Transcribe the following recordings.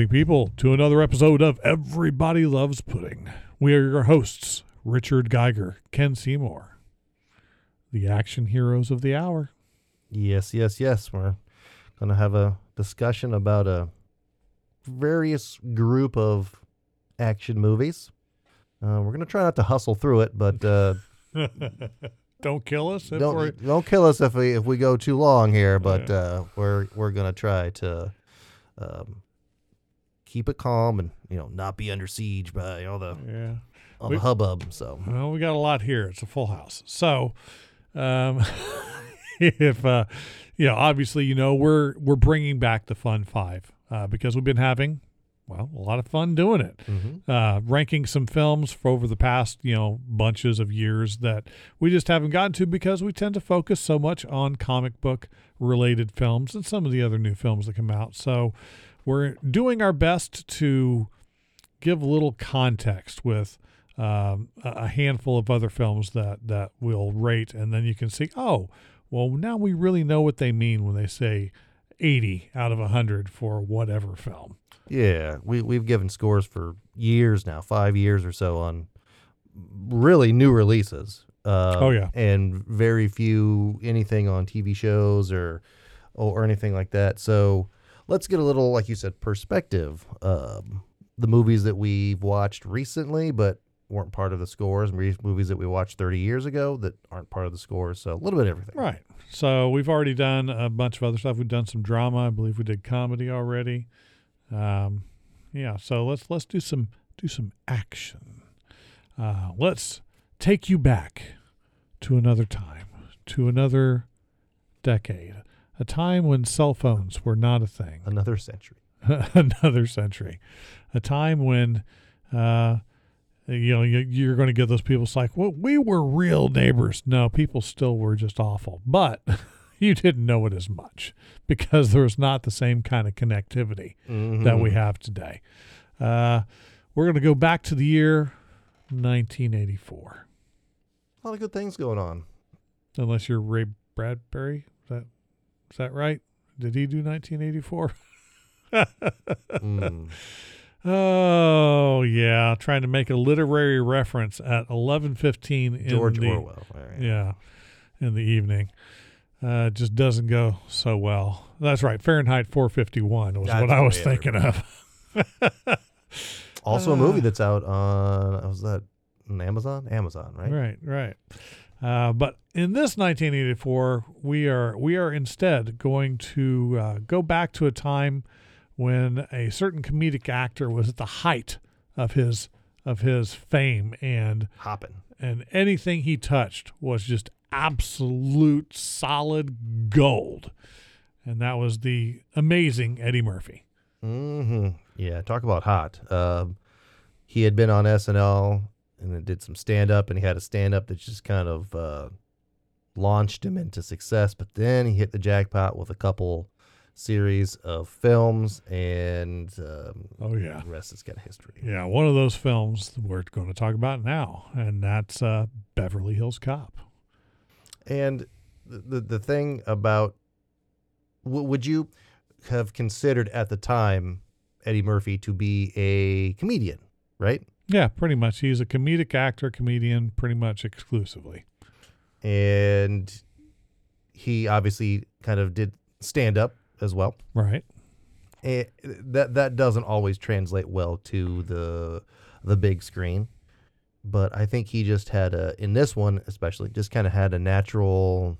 pudding people, to another episode of Everybody Loves Pudding. We are your hosts, Richard Geiger, Ken Seymour, the action heroes of the hour. Yes, yes, yes. We're going to have a discussion about a various group of action movies. Uh, we're going to try not to hustle through it, but uh, Don't kill us. if we're- don't don't kill us if we if we go too long here. But Yeah. uh, we're we're going to try to um, keep it calm and you know not be under siege by all the yeah. all We- the hubbub. So Well, we got a lot here. It's a full house. So, um, if uh, you know, obviously, you know, we're we're bringing back the Fun Five uh, because we've been having well a lot of fun doing it. mhm. uh, ranking some films for over the past you know bunches of years that we just haven't gotten to because we tend to focus so much on comic book related films and some of the other new films that come out. So we're doing our best to give a little context with um, a handful of other films that that we'll rate, and then you can see, oh, well, now we really know what they mean when they say 80 out of 100 for whatever film. Yeah, we we've given scores for years now, five years or so on really new releases. Uh, Oh, yeah. and very few anything on TV shows or or anything like that. So let's get a little, like you said, perspective. Um, the movies that we've watched recently, but weren't part of the scores, movies that we watched 30 years ago that aren't part of the scores. So a little bit of everything. Right. So we've already done a bunch of other stuff. We've done some drama. I believe we did comedy already. Um, yeah. So let's let's do some do some action. Uh, let's take you back to another time, to another decade, a time when cell phones were not a thing. Another century. another century, a time when, uh, you know, you- you're going to get those people. It's like, well, we were real neighbors. No, people still were just awful, but you didn't know it as much because there was not the same kind of connectivity that we Mhm. have today. Uh, we're going to go back to the year 1984, A lot of good things going on. unless you're Ray Bradbury. Is that is that right? Did he do 1984? Mm. Oh yeah, trying to make a literary reference at eleven fifteen in George the Orwell. Right. yeah in the evening. Uh, just doesn't go so well. That's right, Fahrenheit four fifty one was That's what I was thinking of. Also, a movie Uh, that's out on was that on Amazon? Amazon, right? Right, right. Uh, but in this 1984, we are we are instead going to uh, go back to a time when a certain comedic actor was at the height of his of his fame and Hopping. and anything he touched was just absolute solid gold. And that was the amazing Eddie Murphy. hmm Yeah, talk about hot. Um, he had been on SNL and then did some stand up, and he had a stand up that just kind of uh, launched him into success. But then he hit the jackpot with a couple series of films, and um, Oh yeah. the rest is kind of history. Yeah, one of those films we're going to talk about now, and that's uh, Beverly Hills Cop. And the the, the thing about w- would you have considered at the time Eddie Murphy to be a comedian, right? Yeah, pretty much. He's a comedic actor, comedian, pretty much exclusively. And he obviously kind of did stand up as well. Right. And that that doesn't always translate well to the the big screen. But I think he just had a in this one especially just kind of had a natural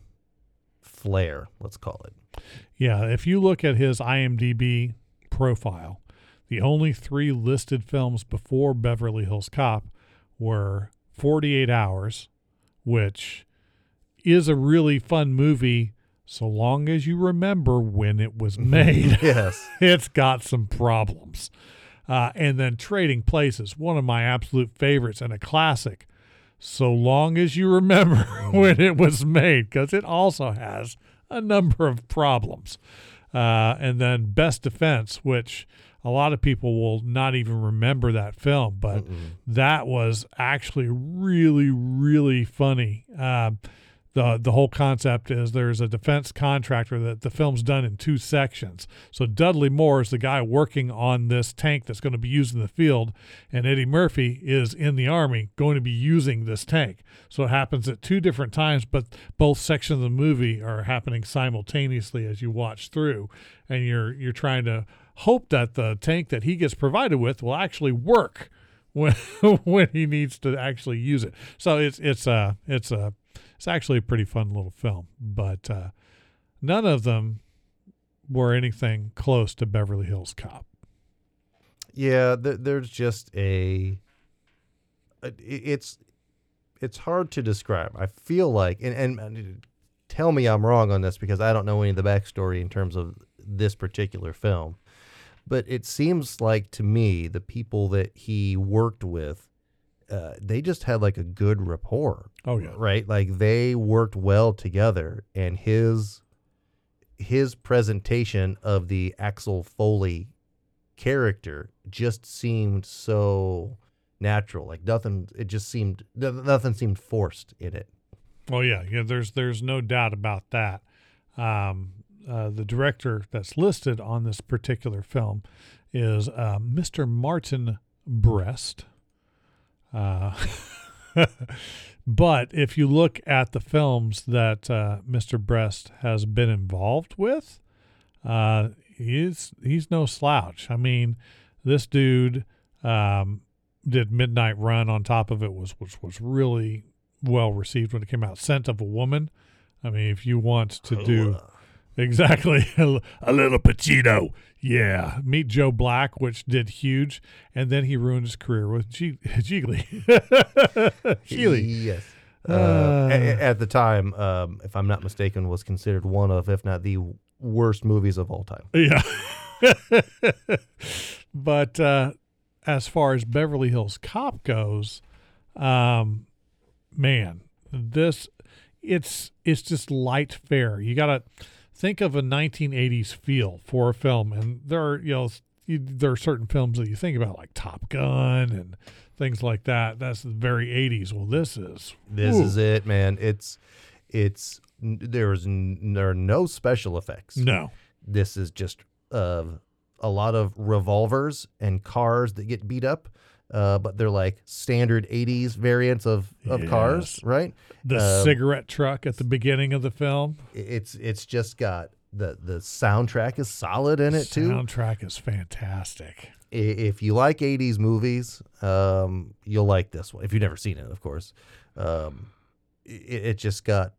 flair, let's call it. Yeah, if you look at his IMDb profile, the only three listed films before Beverly Hills Cop were 48 Hours, which is a really fun movie so long as you remember when it was made. yes. it's got some problems. Uh, and then Trading Places, one of my absolute favorites and a classic. So long as you remember when it was made, because it also has a number of problems. Uh, and then Best Defense, which a lot of people will not even remember that film, but Mm-mm. that was actually really, really funny. Um, the the whole concept is there's a defense contractor that the film's done in two sections. So Dudley Moore is the guy working on this tank that's going to be used in the field, and Eddie Murphy is in the army going to be using this tank. So it happens at two different times, but both sections of the movie are happening simultaneously as you watch through, and you're you're trying to hope that the tank that he gets provided with will actually work when when he needs to actually use it. So it's it's a it's a it's actually a pretty fun little film, but uh, none of them were anything close to Beverly Hills Cop. Yeah, th- there's just a. It's it's hard to describe. I feel like, and, and and tell me I'm wrong on this because I don't know any of the backstory in terms of this particular film, but it seems like to me the people that he worked with, uh, they just had like a good rapport Oh yeah, right like they worked well together and his his presentation of the axel foley character just seemed so natural like nothing it just seemed nothing seemed forced in it Oh yeah, yeah. There's there's no doubt about that. Um, uh, the director that's listed on this particular film is uh, Mr. Martin Brest. Uh, but if you look at the films that uh, Mr. Brest has been involved with, uh, he's he's no slouch. I mean, this dude um, did Midnight Run on top of it was which was really well received when it came out. Scent of a Woman. I mean, if you want to do exactly a little Pacino, yeah, meet Joe Black, which did huge, and then he ruined his career with G- Jiggly. Healy. yes uh, Uh. a- a- at the time um, if i'm not mistaken was considered one of if not the worst movies of all time Yeah. but uh, as far as Beverly Hills Cop goes, um, man, this it's it's just light fare. You gotta think of a 1980s feel for a film, and there are you know you, there are certain films that you think about like Top Gun and things like that. That's the very 80s. Well, this is This is it, man. It's it's there's n- there are no special effects. no. This is just uh, a lot of revolvers and cars that get beat up, uh, but they're like standard '80s variants of of cars, right? The Um, cigarette truck at the beginning of the film. It's it's just got the the soundtrack is solid in it too. Soundtrack is fantastic. If you like '80s movies, um, you'll like this one. If you've never seen it, of course. Um, it, it just got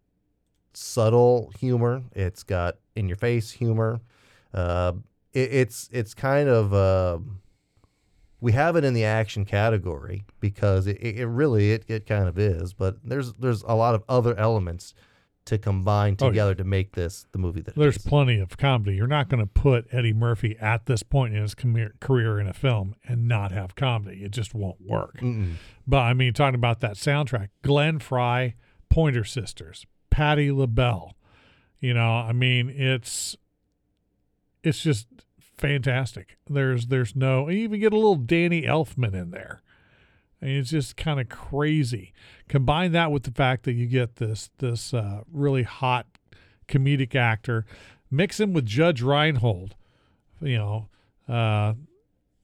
subtle humor. It's got in your face humor. Uh, it, it's it's kind of um we have it in the action category because it, it really it, it kind of is. But there's there's a lot of other elements to combine Oh, yeah. together to make this the movie that There's is. plenty of comedy. You're not going to put Eddie Murphy at this point in his career career in a film and not have comedy. It just won't work. Mm-mm. But I mean, talking about that soundtrack, Glenn Frey, Pointer Sisters, Patti LaBelle. You know, I mean, it's it's just fantastic. There's there's no you even get a little Danny Elfman in there. I mean, it's just kind of crazy. Combine that with the fact that you get this this uh, really hot comedic actor, mix him with Judge Reinhold, you know, uh,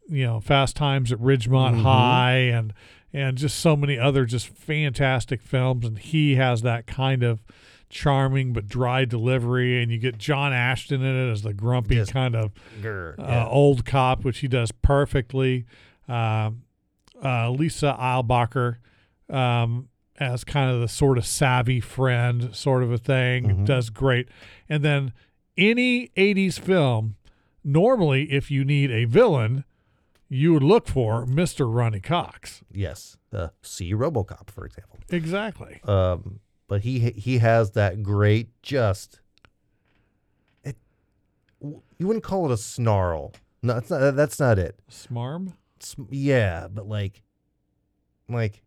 you know, Fast Times at Ridgemont Mhm. High, and and just so many other just fantastic films. And he has that kind of charming but dry delivery, and you get John Ashton in it as the grumpy Just- kind of Grr, uh, yeah. old cop, which he does perfectly. Um, uh, Lisa Eilbacher um, as kind of the sort of savvy friend, sort of a thing, Mhm. does great. And then any 80s film, normally, if you need a villain, you would look for Mr. Ronny Cox. Yes. Uh, see RoboCop, for example. Exactly. Um, but he he has that great just. It, you wouldn't call it a snarl. No, it's not. That's not it. Smarm? Sm- yeah, but like, like,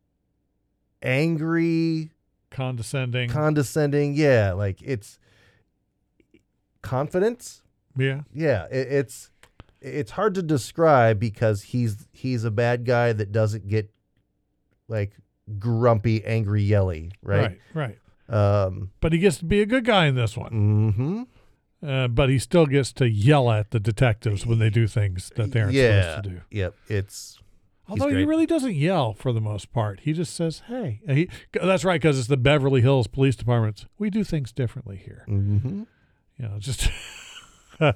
angry, Condescending. condescending. Yeah, like it's confidence. yeah. Yeah, it, it's it's hard to describe because he's he's a bad guy that doesn't get like grumpy, angry, yelly, right? Right. Right. Um, But he gets to be a good guy in this one. hmm Uh, but he still gets to yell at the detectives when they do things that they aren't yeah. supposed to do. Yep. It's Although he really doesn't yell for the most part. He just says, "Hey." He, that's right, because it's the Beverly Hills Police Department. We do things differently here. hmm You know, just uh,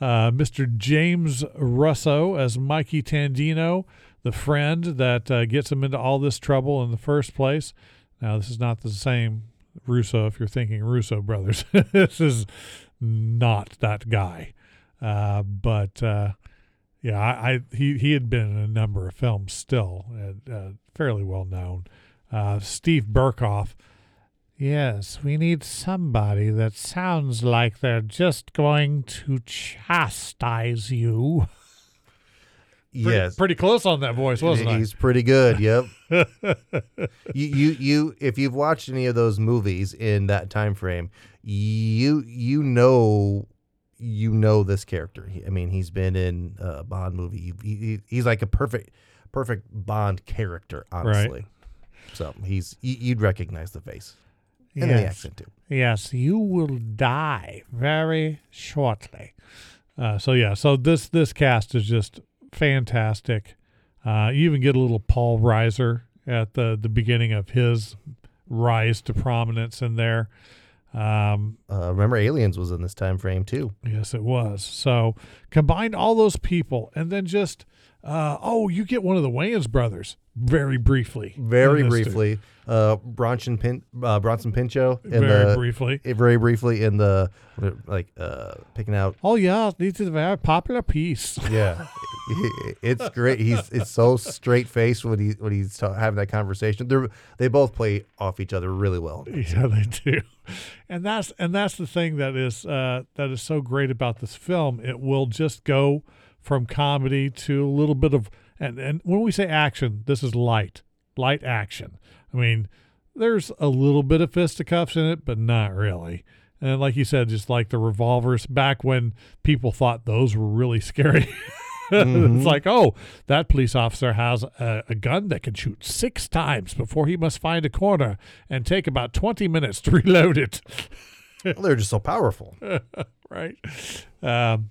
Mr. James Russo as Mikey Tandino, the friend that uh, gets him into all this trouble in the first place. Now, this is not the same Russo if you're thinking Russo brothers. this is not that guy. Uh, but uh, yeah, I, I he he had been in a number of films still, uh, fairly well known. Uh, Steve Berkoff. Yes, we need somebody that sounds like they're just going to chastise you. Pretty, yes. pretty close on that voice, wasn't he? He's pretty good. Yep. you, you, you. If you've watched any of those movies in that time frame, you, you know, you know this character. I mean, he's been in a Bond movie. He, he, he's like a perfect, perfect Bond character. Honestly. So he's you, you'd recognize the face and the Yes. accent too. Yes, you will die very shortly. Uh, so yeah, so this this cast is just fantastic. Uh, you even get a little Paul Reiser at the the beginning of his rise to prominence in there. Um, Uh, remember, Aliens was in this time frame too. yes, it was. So combine all those people, and then just uh, oh, you get one of the Wayans brothers very briefly. Very briefly, uh, Bronson Pin, uh, Bronson Pinchot in Very the briefly. eh, very briefly in the like uh, picking out Oh yeah, this is a very popular piece. Yeah, it's great. He's it's so straight faced when he when he's ta- having that conversation. They they both play off each other really well. Yeah, they do, and that's and that's the thing that is uh, that is so great about this film. It will just go from comedy to a little bit of and and when we say action, this is light, light action. I mean, there's a little bit of fisticuffs in it, but not really. And like you said, just like the revolvers back when people thought those were really scary. Mhm. it's like, oh, that police officer has a, a gun that can shoot six times before he must find a corner and take about 20 minutes to reload it. Well, they're just so powerful. right. Um,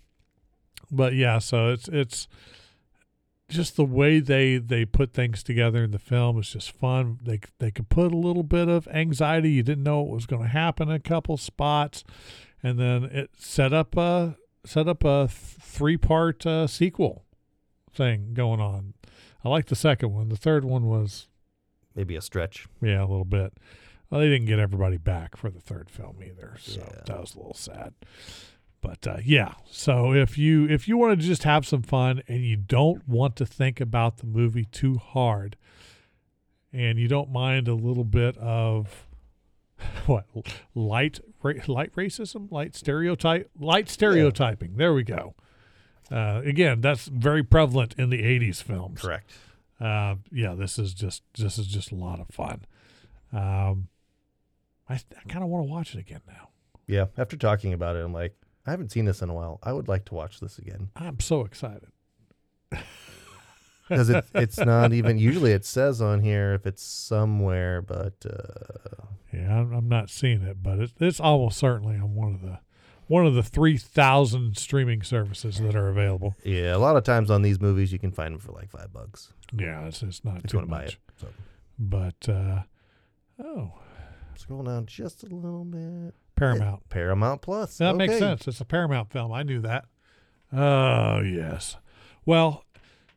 but yeah, so it's, it's just the way they, they put things together in the film is just fun. They, they could put a little bit of anxiety. You didn't know what was going to happen in a couple spots. And then it set up a, set up a three part uh, sequel thing going on. I like the second one. The third one was Maybe a stretch. yeah, a little bit. Well, they didn't get everybody back for the third film either, so Yeah. that was a little sad. But uh, yeah, so if you if you want to just have some fun and you don't want to think about the movie too hard, and you don't mind a little bit of what light ra- light racism, light stereotype, light stereotyping. There we go. Uh, again, that's very prevalent in the '80s films Correct. uh, yeah, this is just this is just a lot of fun. Um, I, I kind of want to watch it again now. Yeah. After talking about it, I'm like, I haven't seen this in a while. I would like to watch this again I'm so excited. because it, it's not even. Usually, it says on here if it's somewhere, but uh, Yeah, I'm, I'm not seeing it, but it's it's almost certainly on one of the one of the three thousand streaming services that are available. yeah, a lot of times on these movies, you can find them for like five bucks Yeah, it's it's not if too want to buy much, it. So but uh, oh, scroll down just a little bit. Paramount. Paramount Plus. That makes sense. It's a Paramount film. I knew that. Oh, yes. Well,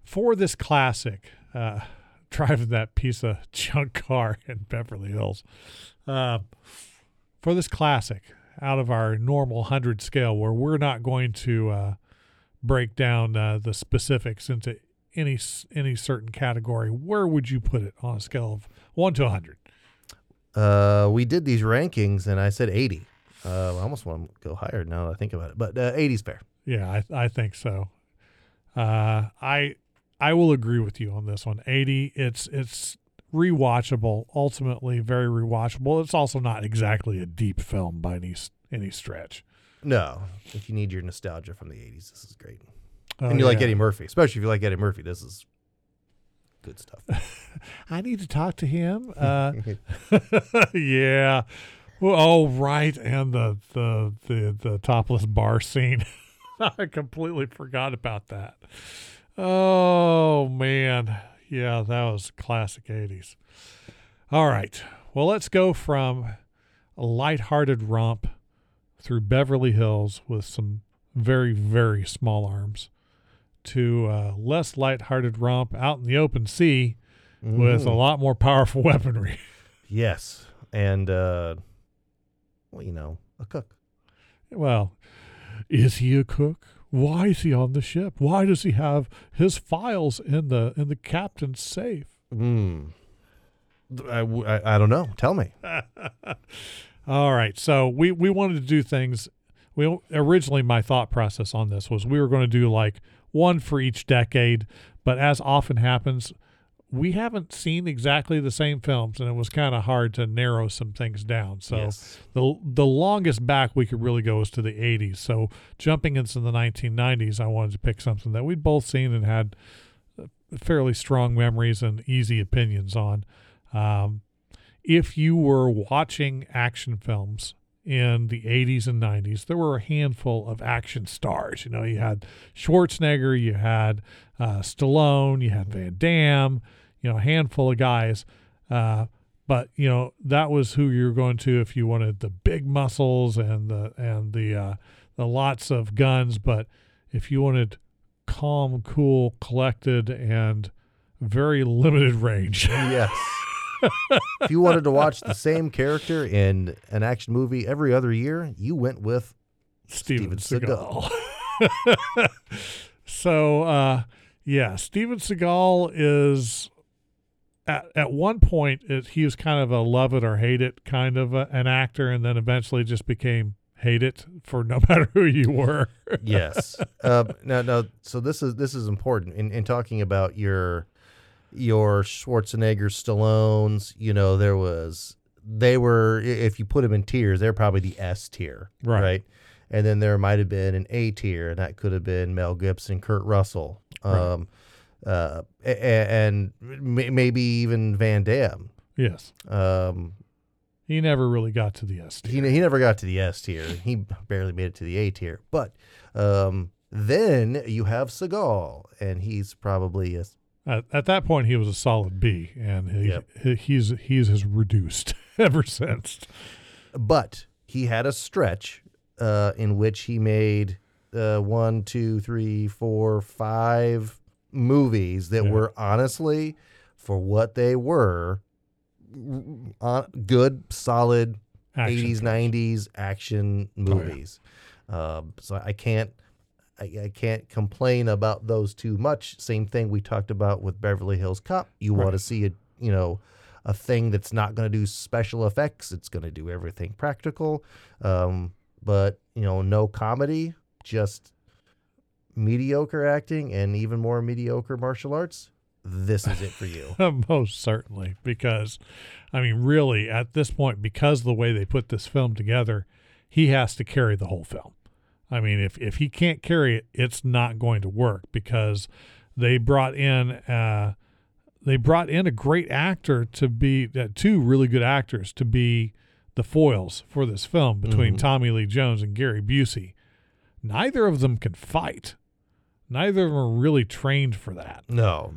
for this classic, uh, driving that piece of junk car in Beverly Hills, uh, for this classic, out of our normal 100 scale, where we're not going to uh, break down uh, the specifics into any any certain category, where would you put it on a scale of 1 to 100? Uh, we did these rankings, and I said 80. Uh, I almost want to go higher now that I think about it, but uh, 80's fair. Yeah, I, I think so. Uh, I I will agree with you on this one. Eighty. It's it's rewatchable. Ultimately, very rewatchable. It's also not exactly a deep film by any any stretch. No, if you need your nostalgia from the 80s, this is great. Oh, and you like. Eddie Murphy, especially if you like Eddie Murphy, this is good stuff. I need to talk to him. Uh, yeah. Oh, right, and the the the, the topless bar scene. I completely forgot about that. Oh man, yeah, that was classic '80s. All right, well, let's go from a lighthearted romp through Beverly Hills with some very very small arms to a less lighthearted romp out in the open sea with a Mhm. lot more powerful weaponry. yes, and uh, well, you know, a cook. Well, is he a cook? Why is he on the ship? Why does he have his files in the in the captain's safe? Mm. I don't know. Tell me. All right, so we we wanted to do things. We originally my thought process on this was we were going to do like one for each decade, but as often happens, we haven't seen exactly the same films, and it was kind of hard to narrow some things down. So yes. the the longest back we could really go is to the 80s. So jumping into the 1990s, I wanted to pick something that we'd both seen and had uh, fairly strong memories and easy opinions on. Um, if you were watching action films in the 80s and 90s, there were a handful of action stars. You know, you had Schwarzenegger, you had uh, Stallone, you had Van Damme, you know, a handful of guys. Uh, but you know that was who you're going to if you wanted the big muscles and the and the uh, the lots of guns. But if you wanted calm, cool, collected, and very limited range, Yes. If you wanted to watch the same character in an action movie every other year, you went with Steven Steven Seagal. so uh, yeah, Steven Seagal is at at one point it, he was kind of a love it or hate it kind of a, an actor, and then eventually just became hate it for no matter who you were. yes. Uh, now, now, so this is this is important in, in talking about your your Schwarzenegger, Stallones. You know, there was they were if you put them in tiers, they're probably the S tier, Right. And then there might have been an A tier, and that could have been Mel Gibson, Kurt Russell, Right. um, uh, a- a- and maybe even Van Damme. yes, Um, he never really got to the S. he, he never got to the S tier. He barely made it to the A tier. But um, then you have Seagal, and he's probably a, At, at that point, he was a solid B, and he, Yep. he he's he's has reduced ever since. but he had a stretch uh, in which he made uh, one, two, three, four, five movies that Yeah. were honestly, for what they were, uh, good, solid Action 80s, films. 90s action Oh, yeah. movies. um, so I can't. I, I can't complain about those too much. Same thing we talked about with Beverly Hills Cop. You want to see a you know a thing that's not going to do special effects. It's going to do everything practical. Um, but you know, no comedy, just mediocre acting and even more mediocre martial arts. This is it for you. Most certainly, because I mean, really, at this point, because the way they put this film together, he has to carry the whole film. I mean, if if he can't carry it, it's not going to work because they brought in uh, they brought in a great actor to be uh, two really good actors to be the foils for this film between Mhm. Tommy Lee Jones and Gary Busey. Neither of them can fight. Neither of them are really trained for that. no,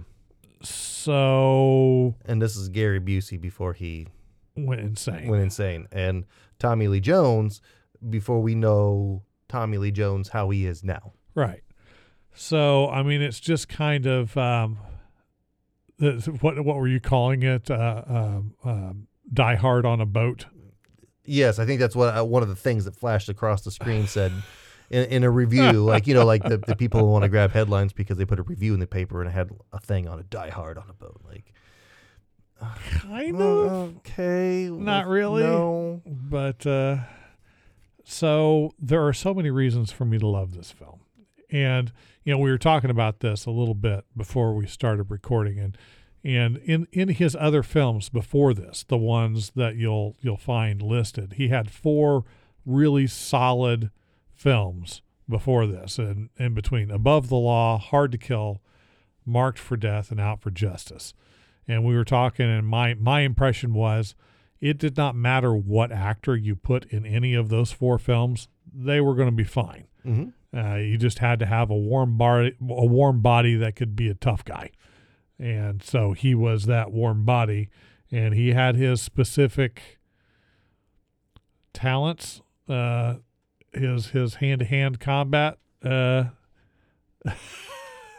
So and this is Gary Busey before he went insane. went insane, and Tommy Lee Jones before we know Tommy Lee Jones how he is now. right. So I mean, it's just kind of um, what what were you calling it? Uh, um, um, Die Hard on a boat. Yes, I think that's what uh, one of the things that flashed across the screen said in, in a review. Like you know, like the, the people who want to grab headlines because they put a review in the paper and it had a thing on a Die Hard on a boat. Like, Kind well, of, okay, Not really. No, but uh, so there are so many reasons for me to love this film, and you know we were talking about this a little bit before we started recording, and and in in his other films before this, the ones that you'll you'll find listed, he had four really solid films before this, and in between Above the Law, Hard to Kill, Marked for Death, and Out for Justice. And we were talking, and my my impression was, it did not matter what actor you put in any of those four films; they were going to be fine. hmm Uh, you just had to have a warm body, a warm body that could be a tough guy, and so he was that warm body, and he had his specific talents, uh, his his hand to hand combat. Uh,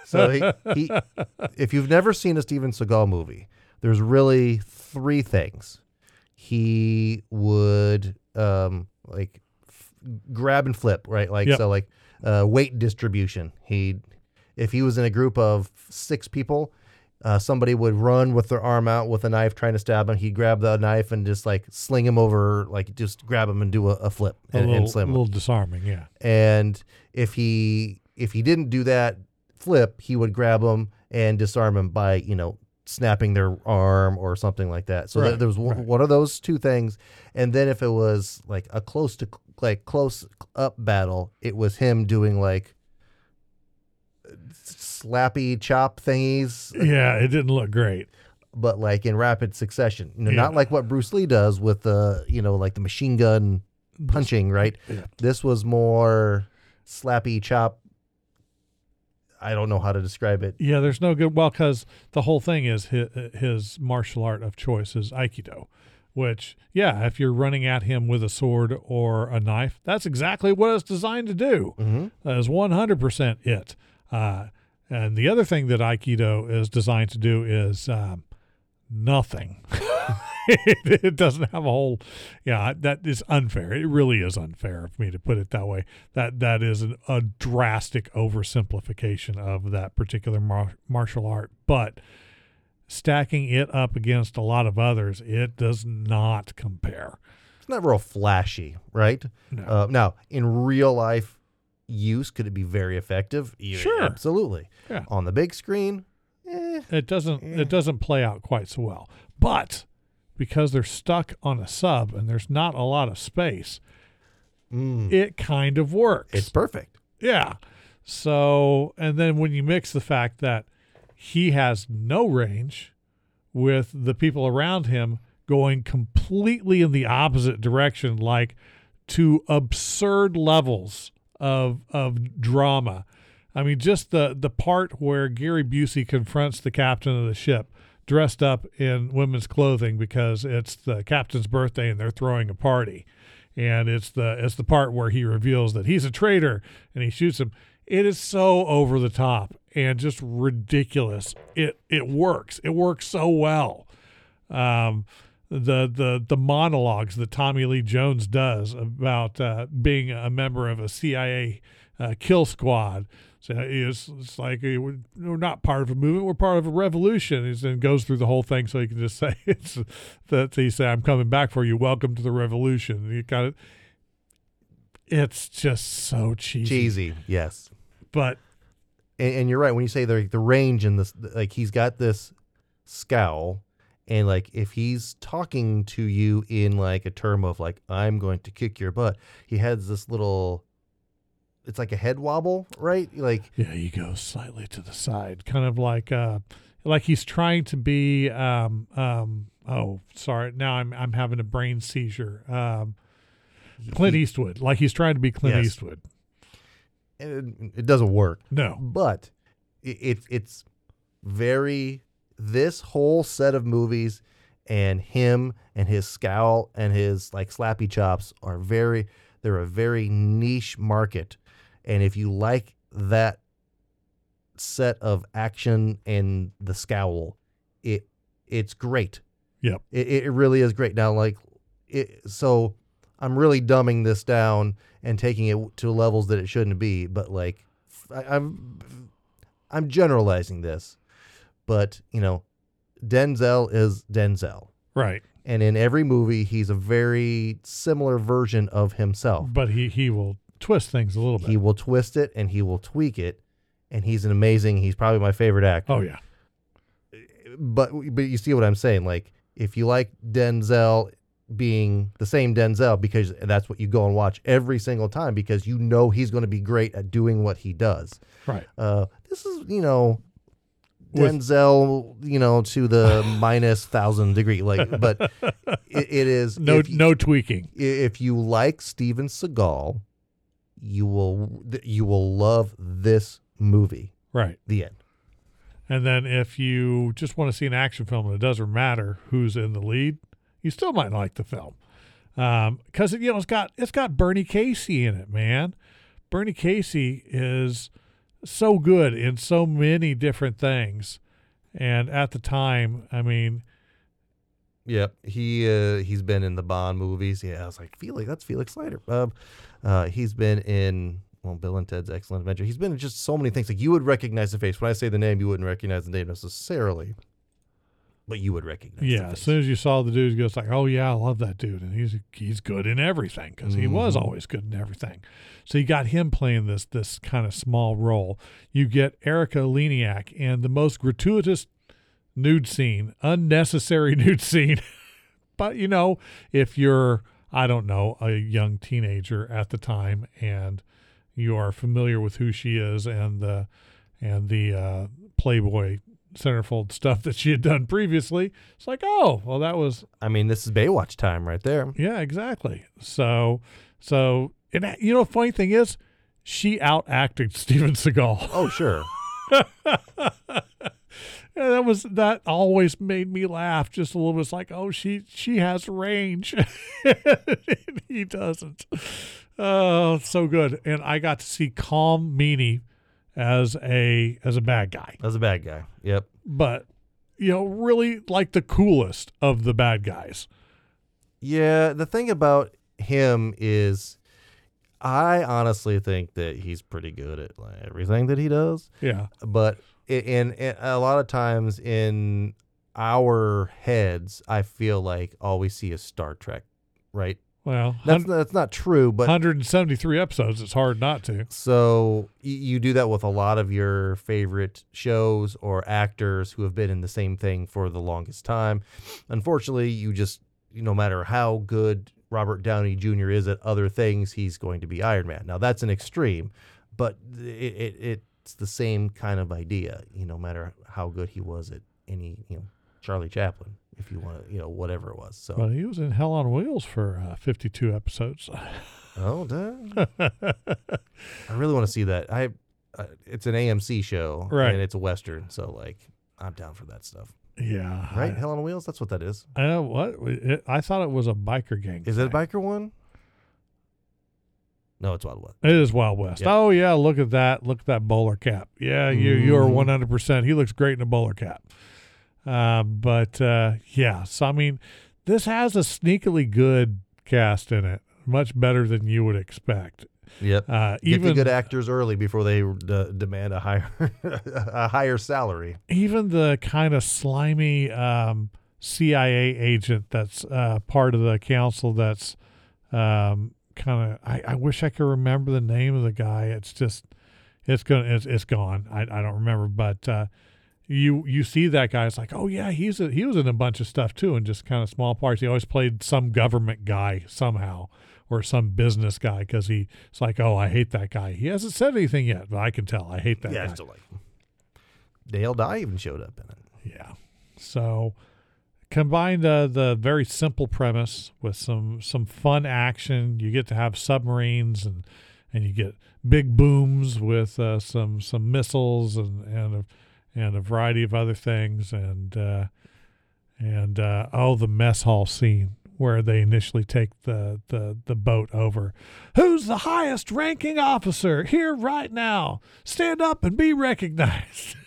So he, he, if you've never seen a Steven Seagal movie, there's really three things. He would um, like f- grab and flip, right? Like Yep. so, like uh, weight distribution. He, if he was in a group of six people, uh, somebody would run with their arm out with a knife trying to stab him. He'd grab the knife and just like sling him over, like just grab him and do a, a flip a and, little, and slam him A little disarming, yeah. and if he if he didn't do that flip he would grab him and disarm him by you know snapping their arm or something like that so Right, that there was one right. one of those two things and then if it was like a close to like close up battle it was him doing like slappy chop thingies Yeah, it didn't look great. but like in rapid succession you know, Yeah. not like what bruce lee does with the you know like the machine gun punching right Yeah. this was more slappy chop. I don't know how to describe it. Yeah, there's no good. Well, because the whole thing is his, his martial art of choice is Aikido, which, yeah, if you're running at him with a sword or a knife, that's exactly what it's designed to do. Mm-hmm. That is 100% it. Uh, and the other thing that Aikido is designed to do is um, nothing. it, it doesn't have a whole, yeah, that is unfair. It really is unfair of me to put it that way. That that is an, a drastic oversimplification of that particular mar- martial art. But stacking it up against a lot of others, it does not compare. It's not real flashy, right? No. Uh, now, in real life use, could it be very effective? Yeah, Sure. absolutely. Yeah. On the big screen, eh, It doesn't Yeah. it doesn't play out quite so well. But because they're stuck on a sub and there's not a lot of space, mm, it kind of works. it's perfect. yeah. So and then when you mix the fact that he has no range with the people around him going completely in the opposite direction, like to absurd levels of of drama. I mean, just the the part where Gary Busey confronts the captain of the ship dressed up in women's clothing because it's the captain's birthday and they're throwing a party. And it's the it's the part where he reveals that he's a traitor and he shoots him. It is so over the top and just ridiculous. It it works. It works so well. Um, the the the monologues that Tommy Lee Jones does about uh, being a member of a CIA uh, kill squad. So it's, it's like eh, we're, not part of a movement; we're part of a revolution. He's- And goes through the whole thing, so he can just say it's that he say, "I'm coming back for you. Welcome to the revolution." You kind of, it's just so cheesy, Cheesy, yes. but And, and you're right when you say the the range in this, like he's got this scowl, and like if he's talking to you in like a term of like I'm going to kick your butt, he has this little. It's like a head wobble, right? Like Yeah, he goes slightly to the side, kind of like uh like he's trying to be um um oh sorry, now I'm I'm having a brain seizure. Um Clint he- Eastwood, like he's trying to be Clint Yes. Eastwood. it, it doesn't work. No. but it, it it's very this whole set of movies and him and his scowl and his like slappy chops are very they're a very niche market and if you like that set of action and the scowl it it's great Yep. it, it really is great now like it so i'm really dumbing this down and taking it to levels that it shouldn't be but like I, i'm i'm generalizing this but you know denzel is denzel Right. and in every movie he's a very similar version of himself But he he will twist things a little bit. he will twist it and he will tweak it and he's an amazing he's probably my favorite actor oh yeah. but but you see what I'm saying. Like if you like Denzel being the same Denzel because that's what you go and watch every single time because you know he's going to be great at doing what he does. Right. Uh, this is you know Denzel, you know, to the minus thousand degree. Like, but it, it is no no tweaking. if you like Steven Seagal, you will you will love this movie. Right. The end. And then if you just want to see an action film and it doesn't matter who's in the lead, you still might like the film. Because you know it's got it's got Bernie Casey in it, man. Bernie Casey is so good in so many different things. And at the time, I mean, Yep, he uh, he's been in the Bond movies. Yeah, I was like Felix. That's Felix Leiter. Uh, uh, he's been in well, Bill and Ted's Excellent Adventure. He's been in just so many things. Like you would recognize the face. When I say the name, you wouldn't recognize the name necessarily, but you would recognize. yeah, as soon as you saw the dude, you goes like, "Oh yeah, I love that dude," and he's he's good in everything because he was Mhm. always good in everything. So you got him playing this this kind of small role. You get Erika Eleniak and the most gratuitous nude scene, unnecessary nude scene. but you know, if you're I don't know a young teenager at the time and you are familiar with who she is and the and the uh, Playboy centerfold stuff that she had done previously. It's like, oh, well, that was I mean, this is Baywatch time right there. yeah, exactly. So, so and you know, funny thing is, she out acted Steven Seagal. Oh sure. And that was that always made me laugh just a little bit. It's like, oh, she she has range, and he doesn't. Oh, so good. And I got to see Colm Meaney as a as a bad guy, As a bad guy. Yep. but you know, really like the coolest of the bad guys. Yeah, the thing about him is, I honestly think that he's pretty good at like, everything that he does. Yeah, But in a lot of times in our heads, I feel like all we see is Star Trek, right? well, That's that's not true, but 173 episodes. It's hard not to. so you do that with a lot of your favorite shows or actors who have been in the same thing for the longest time. Unfortunately, you just no matter how good Robert Downey Jr. is at other things, he's going to be Iron Man. Now that's an extreme, but it, it it's the same kind of idea. You know, no matter how good he was at any you know Charlie Chaplin, if you want to you know whatever it was. So Well, he was in Hell on Wheels for uh, 52 episodes. oh, damn. I really want to see that. I uh, it's an AMC show, Right. And it's a western, so like I'm down for that stuff. yeah. Right? I, Hell on Wheels. That's what that is. I know what it, I thought it was a biker gang. Is it a biker one? No, it's Wild West. It is Wild West. Yeah. Oh yeah, look at that! Look at that bowler cap. Yeah, you you are Mhm. one hundred percent. He looks great in a bowler cap. Uh, but uh, yeah, so I mean, this has a sneakily good cast in it, much better than you would expect. Yep. Uh, Get the even good actors early before they d- demand a higher a higher salary. even the kind of slimy um, CIA agent that's uh, part of the council that's um, kind of I, I wish I could remember the name of the guy. It's just it's gonna it's, it's gone. I, I don't remember, but uh, you you see that guy. It's like oh yeah, he's a, he was in a bunch of stuff too, and just kind of small parts. He always played some government guy somehow. Or some business guy because he it's like oh I hate that guy. He hasn't said anything yet, but I can tell I hate that yeah, I guy. still like. him. Dale Dye even showed up in it. Yeah. So combine the the very simple premise with some some fun action. You get to have submarines and and you get big booms with uh, some some missiles and and a, and a variety of other things and uh, and uh, oh the mess hall scene where they initially take the, the, the boat over. Who's the highest ranking officer here right now? Stand up and be recognized.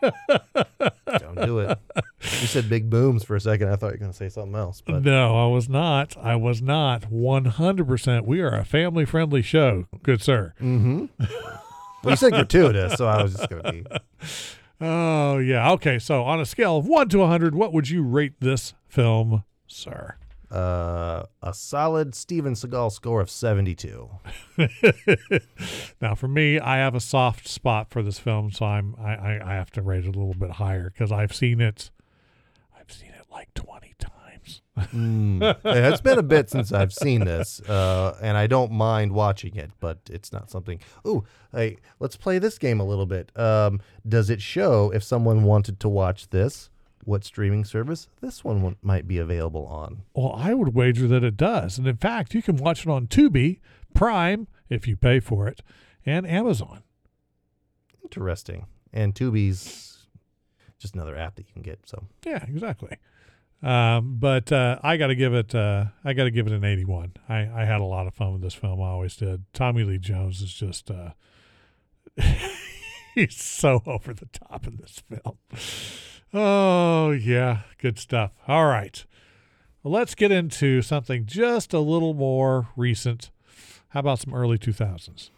Don't do it. you said big booms for a second. I thought you were going to say something else, but no, I was not. I was not. 100%. We are a family friendly show, good sir. mm-hmm. well, you said gratuitous, so I was just going to be. Oh, yeah. Okay. So, on a scale of 1 to 100, what would you rate this film, sir? Uh, a solid Steven Seagal score of 72. now, for me, I have a soft spot for this film, so I'm I, I, I have to rate it a little bit higher because I've seen it. I've seen it like 20 times. Mm. Yeah, it's been a bit since I've seen this, uh, and I don't mind watching it, but it's not something. Ooh, hey, let's play this game a little bit. Um, does it show if someone wanted to watch this, what streaming service this one w- might be available on? Well, I would wager that it does. And in fact, you can watch it on Tubi, Prime, if you pay for it, and Amazon. Interesting. And Tubi's just another app that you can get. So Yeah, exactly. Um, but uh, I got to give it. Uh, I got to give it an 81. I, I had a lot of fun with this film. I always did. Tommy Lee Jones is just. Uh, he's so over the top in this film. Oh yeah, good stuff. All right, well, let's get into something just a little more recent. How about some early 2000s?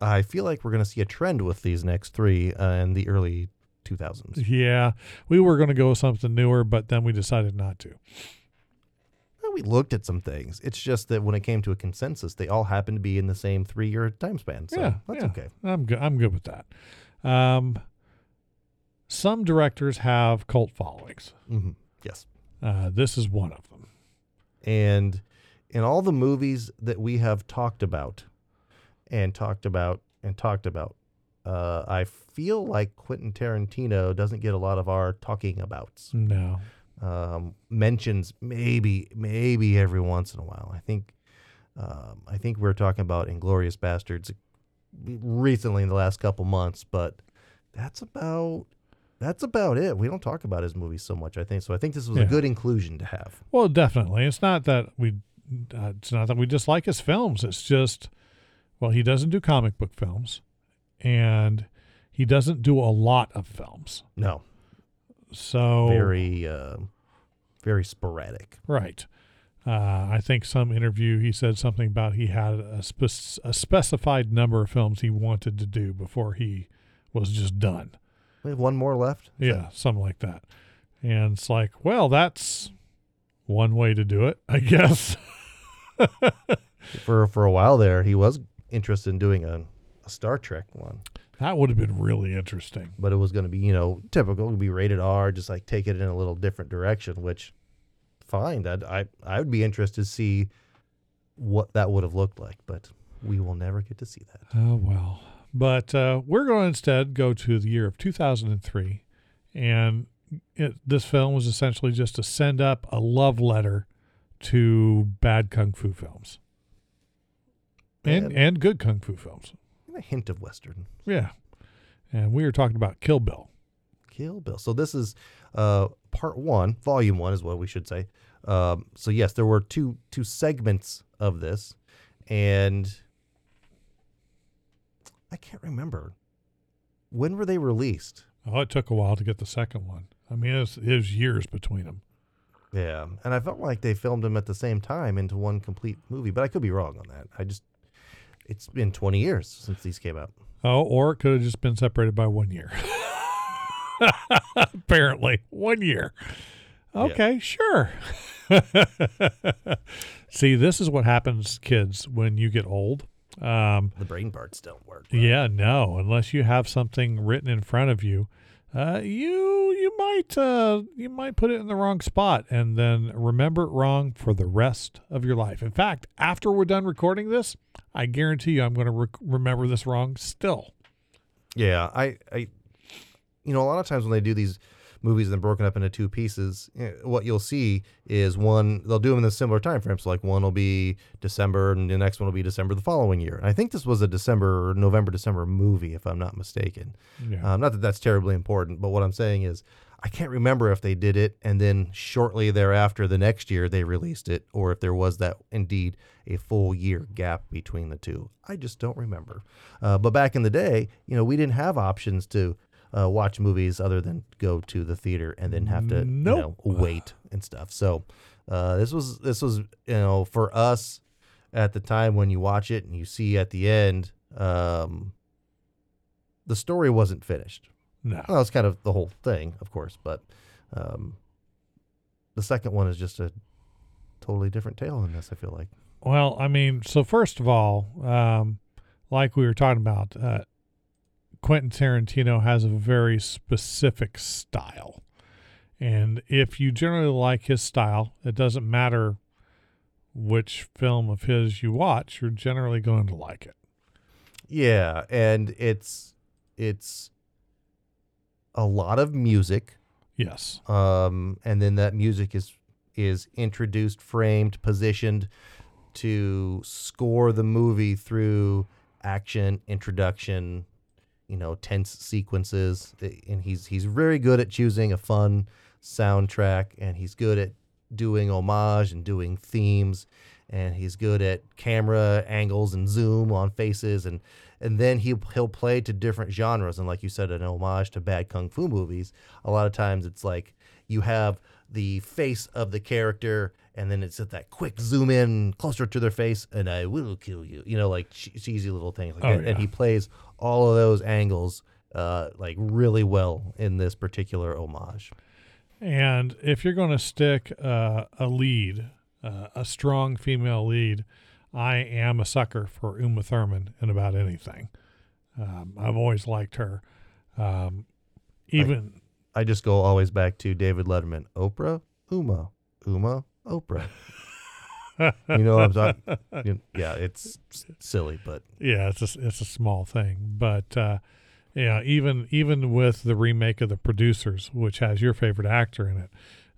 I feel like we're going to see a trend with these next three uh, in the early 2000s. Yeah, we were going to go with something newer, but then we decided not to. Well, we looked at some things. It's just that when it came to a consensus, they all happened to be in the same three year time span. So Yeah, that's yeah. okay. I'm good. I'm good with that. Um, some directors have cult followings. hmm Yes. Uh, this is one of them. And in all the movies that we have talked about and talked about and talked about, uh, I feel like Quentin Tarantino doesn't get a lot of our talking abouts. No. Um, mentions maybe, maybe every once in a while. I think, um, I think we're talking about Inglourious Basterds recently in the last couple months, but that's about that's about it. We don't talk about his movies so much. I think so. I think this was Yeah. a good inclusion to have. Well, definitely. It's not that we. Uh, it's not that we dislike his films. It's just, well, he doesn't do comic book films, and he doesn't do a lot of films. No, So very, uh, very sporadic. Right. Uh, I think some interview he said something about he had a, spec- a specified number of films he wanted to do before he was just done. We have one more left. Yeah, something like that. And it's like, well, that's one way to do it, I guess. For for a while there, he was interested in doing a, a Star Trek one, that would have been really interesting. but it was going to be you know typical, it would be rated R, just like take it in a little different direction. Which, fine. That I I would be interested to see what that would have looked like, but we will never get to see that. Oh, well. But uh, we're going to instead go to the year of 2003. And it, this film was essentially just to send up a love letter to bad kung fu films and, And- and good kung fu films. A hint of Western. Yeah. And we were talking about Kill Bill. Kill Bill. So this is uh, part one, volume one is what we should say. Um, so yes, there were two two segments of this, and I can't remember when were they released. Oh, it took a while to get the second one. I mean, it was, it was years between them. Yeah, and I felt like they filmed them at the same time into one complete movie, but I could be wrong on that. I just it's been 20 years since these came out. Oh, or it could have just been separated by one year. Apparently, one year. Okay, sure. See, this is what happens, kids, when you get old. Um, The brain parts don't work. right? yeah, no, unless you have something written in front of you, uh, you you might uh, you might put it in the wrong spot and then remember it wrong for the rest of your life. In fact, after we're done recording this, I guarantee you, I'm going to rec- remember this wrong still. Yeah, I, I, you know, a lot of times when they do these movies and they're broken up into two pieces, eh, what you'll see is one they'll do them in a similar time frame. So like one will be December and the next one will be December the following year. And I think this was a December, November, December movie, if I'm not mistaken. Yeah. Um, not that that's terribly important, but what I'm saying is I can't remember if they did it and then shortly thereafter, the next year, they released it, or if there was that indeed a full year gap between the two. I just don't remember. Uh, but back in the day, you know, we didn't have options to uh, watch movies other than go to the theater and then have to Nope. you know, wait and stuff. So uh, this was this was you know for us at the time when you watch it and you see at the end. Um, the story wasn't finished. no. Well, that's kind of the whole thing, of course, but um, the second one is just a totally different tale in this. I feel like. Well, I mean, so first of all, um, like we were talking about, uh, Quentin Tarantino has a very specific style. And if you generally like his style, it doesn't matter which film of his you watch, you're generally going to like it. Yeah, and it's it's a lot of music. Yes. Um, and then that music is is introduced, framed, positioned to score the movie through action, introduction, you know, tense sequences. And he's he's very good at choosing a fun soundtrack, and he's good at doing homage and doing themes and he's good at camera angles and zoom on faces and and then he he'll play to different genres and like you said an homage to bad kung fu movies a lot of times it's like you have the face of the character and then it's at that quick zoom in closer to their face and I will kill you you know like cheesy little things like oh, that. Yeah. and he plays all of those angles uh, like really well in this particular homage and if you're going to stick uh, a lead, uh, a strong female lead, I am a sucker for Uma Thurman in about anything. Um, I've always liked her. Um, even I just go always back to David Letterman, Oprah, Uma, Uma, Oprah. you know what I'm talking? Yeah, it's silly, but yeah, it's a, it's a small thing, but uh, yeah, even even with the remake of the producers, which has your favorite actor in it,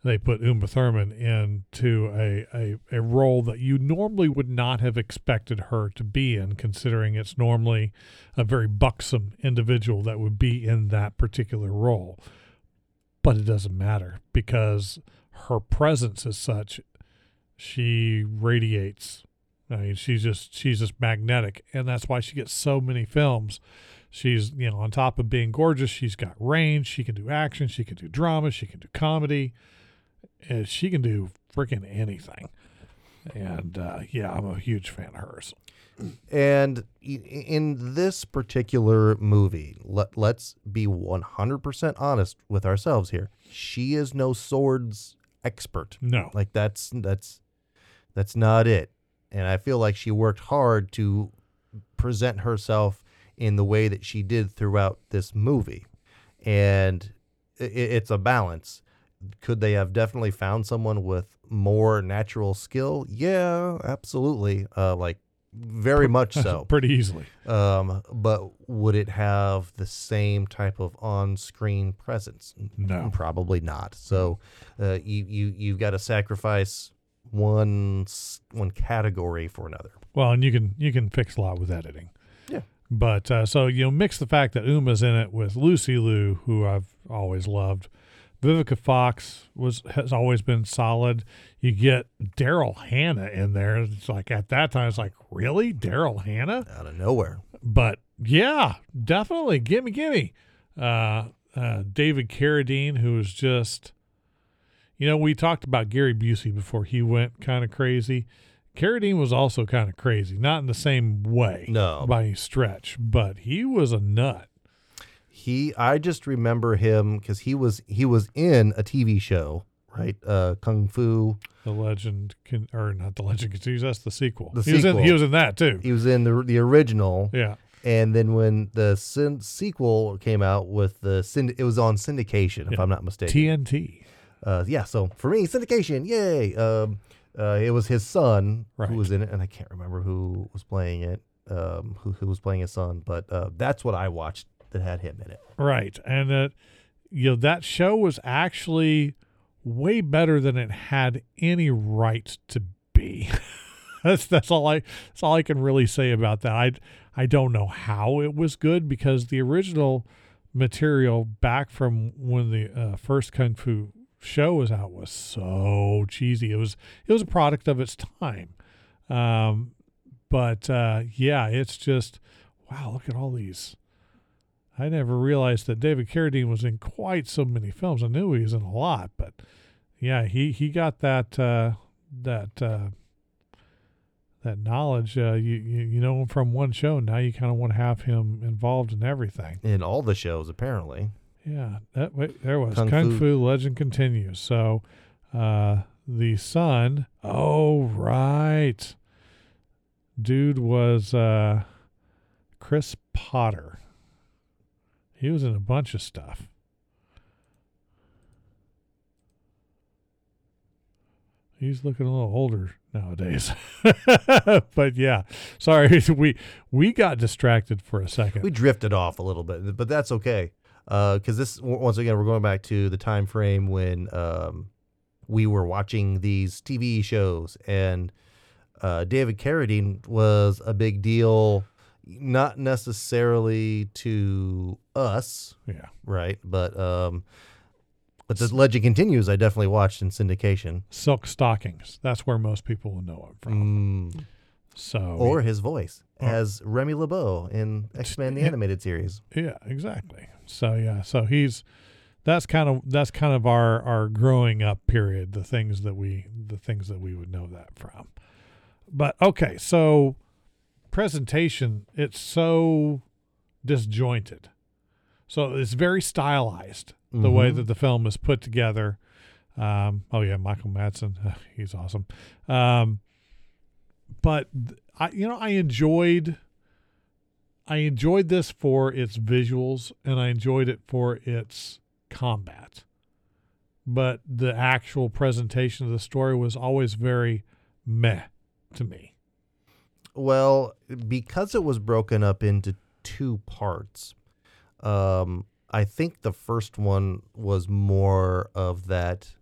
they put Uma Thurman into a, a, a role that you normally would not have expected her to be in, considering it's normally a very buxom individual that would be in that particular role. But it doesn't matter because her presence is such, she radiates. I mean, she's just she's just magnetic, and that's why she gets so many films. She's you know on top of being gorgeous, she's got range. She can do action. She can do drama. She can do comedy and she can do freaking anything. And uh, yeah, I'm a huge fan of hers. And in this particular movie, let, let's be 100% honest with ourselves here. She is no swords expert. No. Like that's that's that's not it. And I feel like she worked hard to present herself in the way that she did throughout this movie. And it, it's a balance could they have definitely found someone with more natural skill? Yeah, absolutely. Uh, like very much so. Pretty easily. Um, but would it have the same type of on-screen presence? No, probably not. So, uh, you you you've got to sacrifice one one category for another. Well, and you can you can fix a lot with editing. Yeah. But uh, so you know, mix the fact that Uma's in it with Lucy Liu, who I've always loved Vivica Fox was has always been solid. You get Daryl Hannah in there. It's like at that time, it's like really Daryl Hannah out of nowhere. But yeah, definitely, gimme, gimme. Uh, uh, David Carradine, who was just, you know, we talked about Gary Busey before he went kind of crazy. Carradine was also kind of crazy, not in the same way, no, by any stretch, but he was a nut he I just remember him because he was he was in a TV show, right? Uh, Kung Fu. The Legend can or not the Legend continues. That's the sequel. The he sequel. was in he was in that too. He was in the the original. Yeah. And then when the syn- sequel came out with the synd- it was on syndication, if yeah. I'm not mistaken. TNT. Uh, yeah. So for me, syndication, yay! Um, uh, it was his son right. who was in it, and I can't remember who was playing it. Um, who, who was playing his son, but uh, that's what I watched that had him in it. Right, and that you know that show was actually way better than it had any right to be. that's that's all I that's all I can really say about that. I I don't know how it was good because the original material back from when the uh, first Kung Fu show was out was so cheesy. It was it was a product of its time. Um, but uh, yeah, it's just wow. Look at all these I never realized that David Carradine was in quite so many films. I knew he was in a lot, but yeah, he he got that uh, that uh, that knowledge. Uh, you, you you know him from one show. Now you kind of want to have him involved in everything. In all the shows, apparently. Yeah, that wait, there was Kung, Kung Fu. Fu. Legend continues. So uh, the son. Oh right, dude was uh, Chris Potter. He was in a bunch of stuff. he's looking a little older nowadays. but yeah, sorry, we we got distracted for a second. We drifted off a little bit, but that's okay. Because this, once again, we're going back to the time frame when um, we were watching these TV shows, and uh, David Carradine was a big deal, not necessarily to us, yeah, right? But um, but the legend continues. I definitely watched in syndication. Silk Stockings. That's where most people will know him from. Mm. So Or his voice Oh. as Remy LeBeau in X Men the Yeah. animated series. Yeah, exactly. So yeah, so he's that's kind of that's kind of our our growing up period, the things that we the things that we would know that from. But okay, so presentation, it's so disjointed. So it's very stylized the way Mhm. that the film is put together. Um, oh yeah, Michael Madsen, he's awesome. Um, but I, you know, I enjoyed, I enjoyed this for its visuals, and I enjoyed it for its combat. But the actual presentation of the story was always very meh to me. Well, because it was broken up into two parts, um, I think the first one was more of that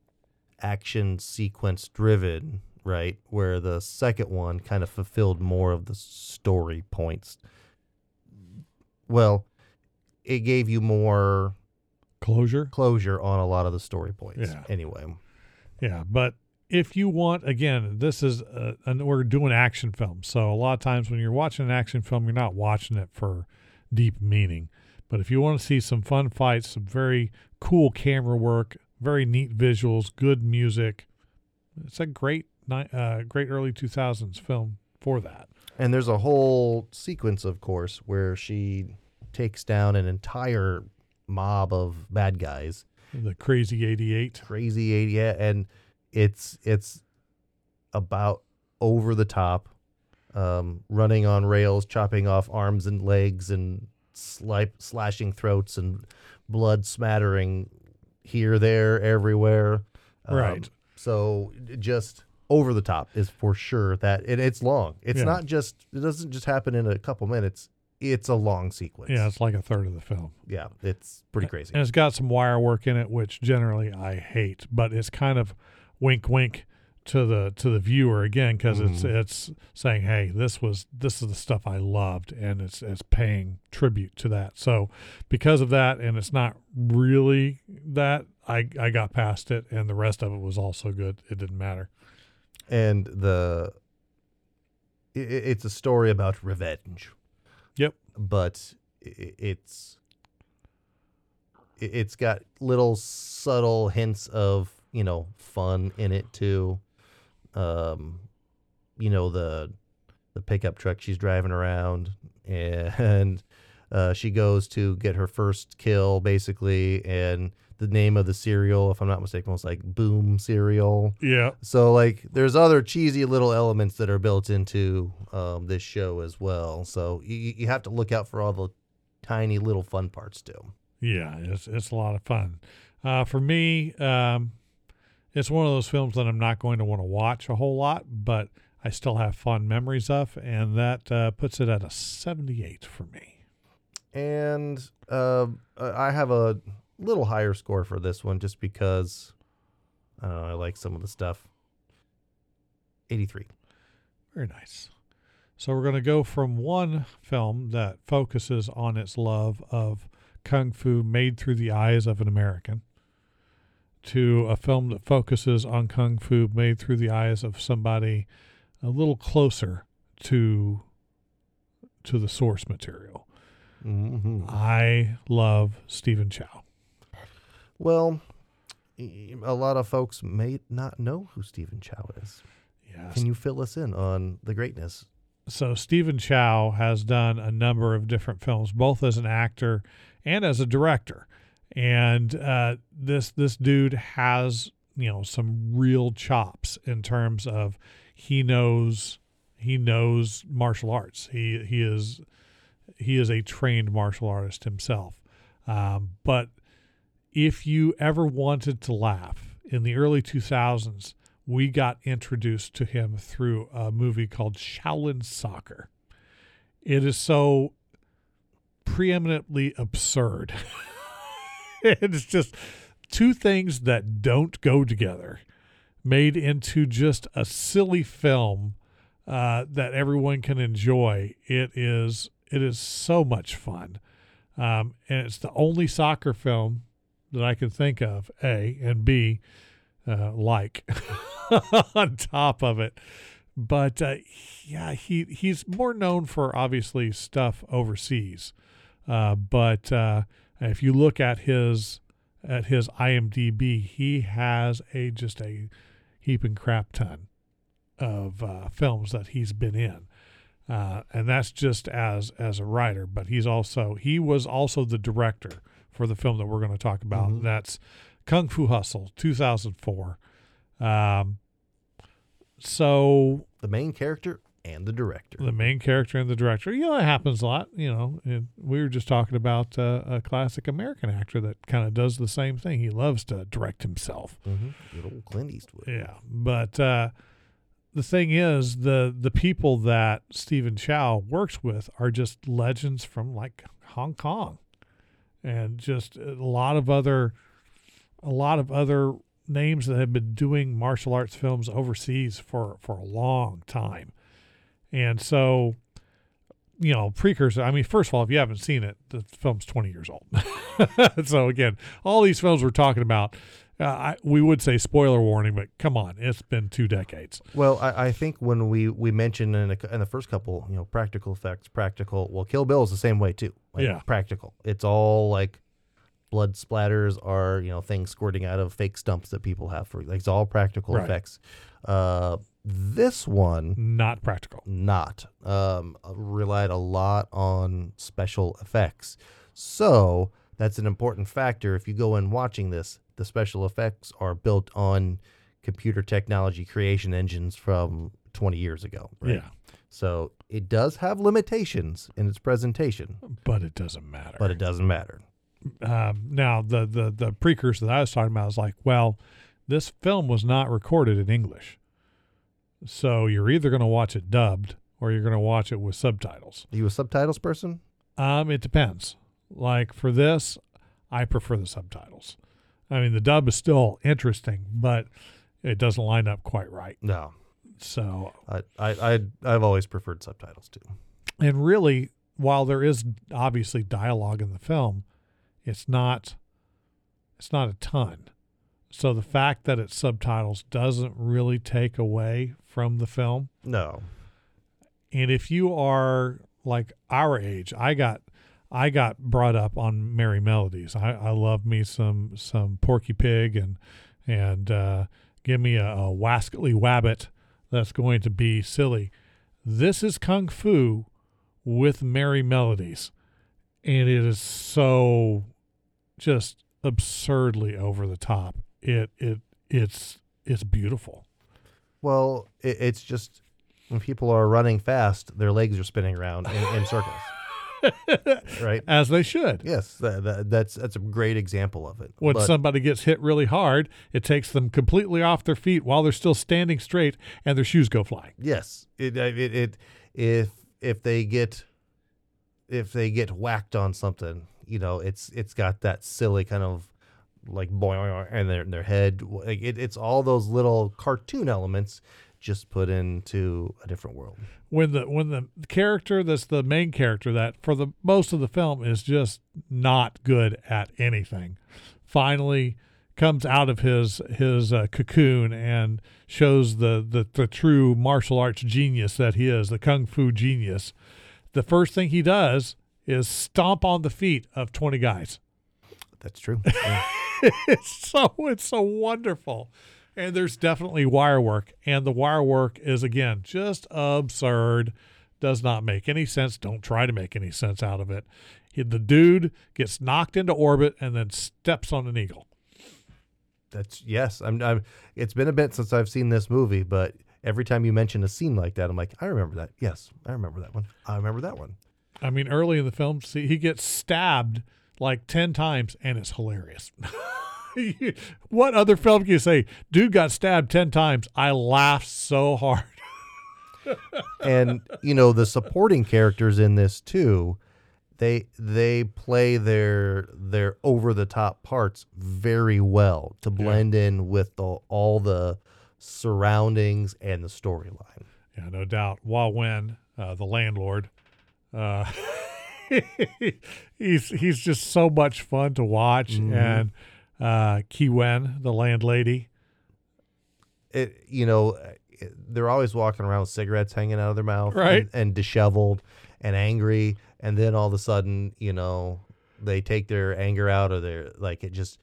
action sequence driven, right? Where the second one kind of fulfilled more of the story points. Well, it gave you more Closure. closure on a lot of the story points. Yeah. Anyway, Yeah, but if you want, again, this is a, and we're doing action films, so a lot of times when you're watching an action film, you're not watching it for deep meaning. But if you want to see some fun fights, some very cool camera work, very neat visuals, good music, it's a great, uh, great early 2000s film for that. And there's a whole sequence, of course, where she takes down an entire mob of bad guys, The Crazy 88. crazy 88. and it's it's about over the top, um, running on rails, chopping off arms and legs, and slipe, slashing throats, and blood smattering here, there, everywhere. Um, Right. So just over the top is for sure that and it's long. It's Yeah. not just it doesn't just happen in a couple minutes. It's a long sequence. Yeah, it's like a third of the film. Yeah, it's pretty crazy. And it's got some wire work in it, which generally I hate, but it's kind of wink wink to the to the viewer again because it's Mhm. it's saying, hey, this was this is the stuff I loved, and it's it's paying tribute to that. So because of that, and it's not really that I I got past it, and the rest of it was also good. It didn't matter. and the i- i it's a story about revenge. Yep. But i- it's it's got little subtle hints of, you know, fun in it too. Um you know the the pickup truck she's driving around and uh, she goes to get her first kill basically and the name of the cereal if i'm not mistaken was like boom cereal Yeah, so like there's other cheesy little elements that are built into um, this show as well. So you, you have to look out for all the tiny little fun parts too. Yeah, it's it's a lot of fun. Uh, for me, um, it's one of those films that I'm not going to want to watch a whole lot, but I still have fond memories of, and that uh, puts it at a 78 for me. And uh, I have a little higher score for this one just because I don't know, I like some of the stuff. 83. Very nice. So we're going to go from one film that focuses on its love of kung fu made through the eyes of an American to a film that focuses on kung fu made through the eyes of somebody a little closer to to the source material. Mm-hmm. I love Stephen Chow. Well, a lot of folks may not know who Stephen Chow is. Yes. Can you fill us in on the greatness? so Stephen Chow has done a number of different films, both as an actor and as a director. And uh, this this dude has you know some real chops in terms of he knows he knows martial arts. He he is he is a trained martial artist himself. Um, but if you ever wanted to laugh in the early 2000s we got introduced to him through a movie called Shaolin Soccer. It is so preeminently absurd. it's just two things that don't go together made into just a silly film uh, that everyone can enjoy. It is it is so much fun, um, and it's the only soccer film that I can think of. A and B, uh, like on top of it, but uh, yeah, he he's more known for obviously stuff overseas. Uh, but uh, if you look at his at his IMDb, he has a just a heaping crap ton of uh, films that he's been in, uh, and that's just as as a writer. But he's also he was also the director for the film that we're going to talk about. Mhm. That's Kung Fu Hustle, two thousand four. Um, so The main character and the director. the main character and the director. You know, it happens a lot. You know, and we were just talking about uh, a classic American actor that kind of does the same thing. He loves to direct himself. hmm Good old Clint Eastwood. Yeah, but uh, the thing is, the the people that Stephen Chow works with are just legends from like Hong Kong, and just a lot of other, a lot of other names that have been doing martial arts films overseas for for a long time, and so. You know, precursor. I mean, first of all, if you haven't seen it, the film's 20 years old. so, again, all these films we're talking about, uh, I, we would say spoiler warning, but come on, it's been two decades. Well, I, I think when we we mentioned in, a, in the first couple, you know, practical effects, practical. Well, Kill Bill is the same way too. Like, Yeah. practical. It's all like blood splatters are you know things squirting out of fake stumps that people have for like it's all practical Right. effects. Uh, this one Not practical. not um, relied a lot on special effects. So that's an important factor. If you go in watching this, the special effects are built on computer technology creation engines from 20 years ago. Right? Yeah, So it does have limitations in its presentation, but it doesn't matter. but it doesn't matter. um, now, the, the the precursor that I was talking about is like, well, this film was not recorded in English, so you're either going to watch it dubbed or you're going to watch it with subtitles. Are you a subtitles person? Um, it depends. Like for this, I prefer the subtitles. I mean, the dub is still interesting, but it doesn't line up quite right. No. So I, I, I, I've always preferred subtitles too. and really while there is obviously dialogue in the film it's not it's not a ton so the fact that it's subtitles doesn't really take away from the film? No. and if you are like our age i got i got brought up on Merrie Melodies. I, I love me some some porky pig and and uh, give me a, a wascally wabbit that's going to be silly. This is kung fu with Merrie Melodies and it is so just absurdly over the top it it it's it's beautiful Well, it, it's just when people are running fast, their legs are spinning around in, in circles. right? as they should Yes, that, that, that's that's a great example of it. when But- somebody gets hit really hard, it takes them completely off their feet while they're still standing straight and their shoes go flying. yes, it, uh, it it if if they get if they get whacked on something, you know, it's it's got that silly kind of like boing and their their head. Like it, it's all those little cartoon elements just put into a different world. When the when the character that's the main character that for the most of the film is just not good at anything, finally comes out of his his uh, cocoon and shows the, the the true martial arts genius that he is, the kung fu genius. The first thing he does is stomp on the feet of twenty guys. That's true. Yeah. it's so it's so wonderful and there's definitely wire work and the wire work is again just absurd does not make any sense don't try to make any sense out of it He- the dude gets knocked into orbit and then steps on an eagle That's yes. I'm, I'm. It's been a bit since I've seen this movie, but every time you mention a scene like that, I'm like, I remember that. Yes, I remember that one. I remember that one. i mean early in the film see he gets stabbed like 10 times and it's hilarious what other film can you say? Dude got stabbed ten times. I laughed so hard. and you know the supporting characters in this too they they play their their over the top parts very well to blend in with the, all the surroundings and the storyline Yeah, no doubt. Wah Wen, uh, the landlord, uh, he's he's just so much fun to watch, Mhm. and uh, Ki Wen, the landlady. it you know they're always walking around with cigarettes hanging out of their mouth Right. and, and disheveled and angry and then all of a sudden you know they take their anger out of their like it just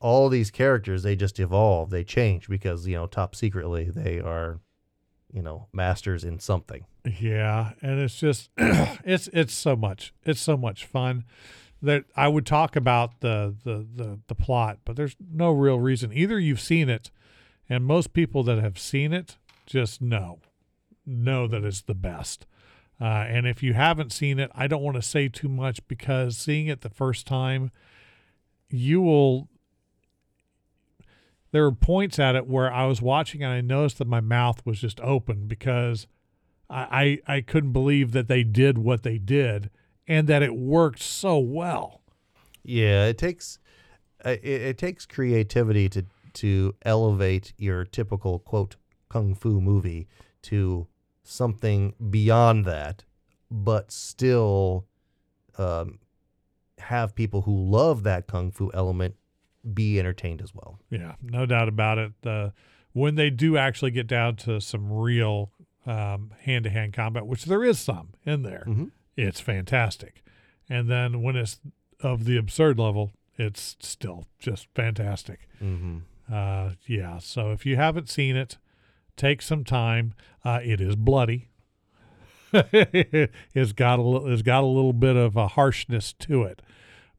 all these characters they just evolve they change because you know top secretly they are you know masters in something Yeah, and it's just it's it's so much it's so much fun that I would talk about the, the the the plot, but there's no real reason. Either you've seen it, and most people that have seen it just know know that it's the best. Uh, and if you haven't seen it, I don't want to say too much because seeing it the first time, you will. There were points at it where I was watching and I noticed that my mouth was just open because I, I couldn't believe that they did what they did and that it worked so well. yeah it takes uh, it, it takes creativity to to elevate your typical quote kung fu movie to something beyond that but still um, have people who love that kung fu element be entertained as well Yeah, no doubt about it. Uh, when they do actually get down to some real um, hand-to-hand combat, which there is some in there, Mhm. it's fantastic. And then when it's of the absurd level, it's still just fantastic. mm-hmm. Uh, yeah. So if you haven't seen it, take some time. Uh, it is bloody. it's got a it's got a little bit of a harshness to it,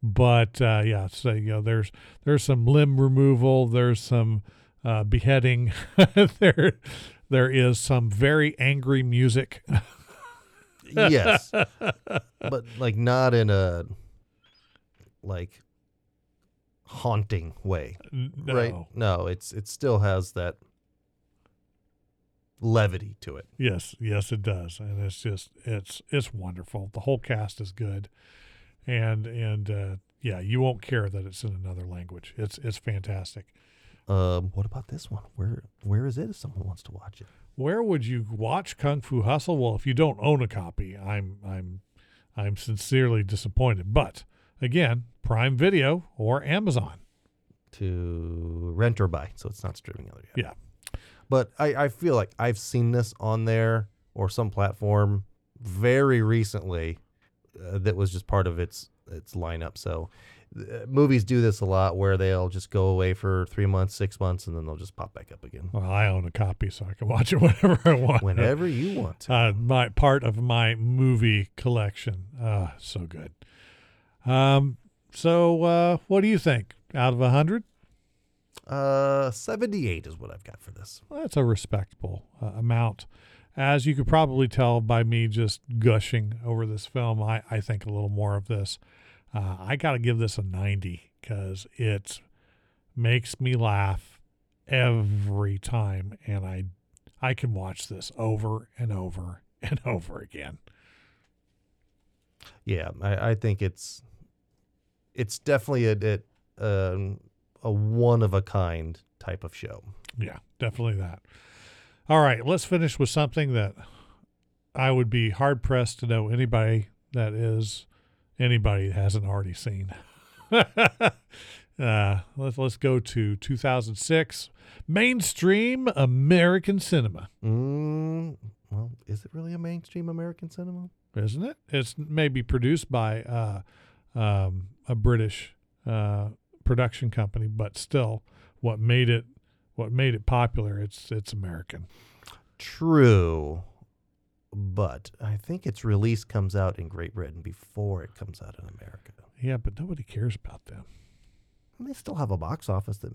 but uh, yeah. So you know, there's there's some limb removal. There's some uh, beheading. there there is some very angry music. yes but like not in a like haunting way no. right no it's it still has that levity to it Yes, yes, it does, and it's just it's it's wonderful. The whole cast is good, and and uh, yeah, you won't care that it's in another language. It's it's fantastic. Um what about this one where where is it if someone wants to watch it Where would you watch Kung Fu Hustle? Well, if you don't own a copy, I'm I'm I'm sincerely disappointed. But again, Prime Video or Amazon. to rent or buy so it's not streaming out yet Yeah. but i i feel like i've seen this on there or some platform very recently uh, that was just part of its its lineup so movies do this a lot where they'll just go away for three months six months and then they'll just pop back up again Well, I own a copy, so I can watch it whenever I want. whenever you want to. uh, my part of my movie collection. Uh, so good. Um, so uh, what do you think? Out of a hundred, Uh, 78 is what I've got for this. well, that's a respectable uh, amount. As you could probably tell by me just gushing over this film, I, I think a little more of this. Uh, I got to give this a 90 because it makes me laugh every time, and I I can watch this over and over and over again. Yeah, I, I think it's it's definitely a a, um, a one of a kind type of show. Yeah, definitely that. All right, let's finish with something that I would be hard pressed to know anybody that is anybody that hasn't already seen. uh, let's let's go to 2006 mainstream American cinema, Mm, well, is it really a mainstream American cinema? isn't it? It's maybe produced by uh, um, a British uh, production company, but still, what made it what made it popular? It's it's American. True, but I think its release comes out in Great Britain before it comes out in America. Yeah, but nobody cares about them. And they still have a box office that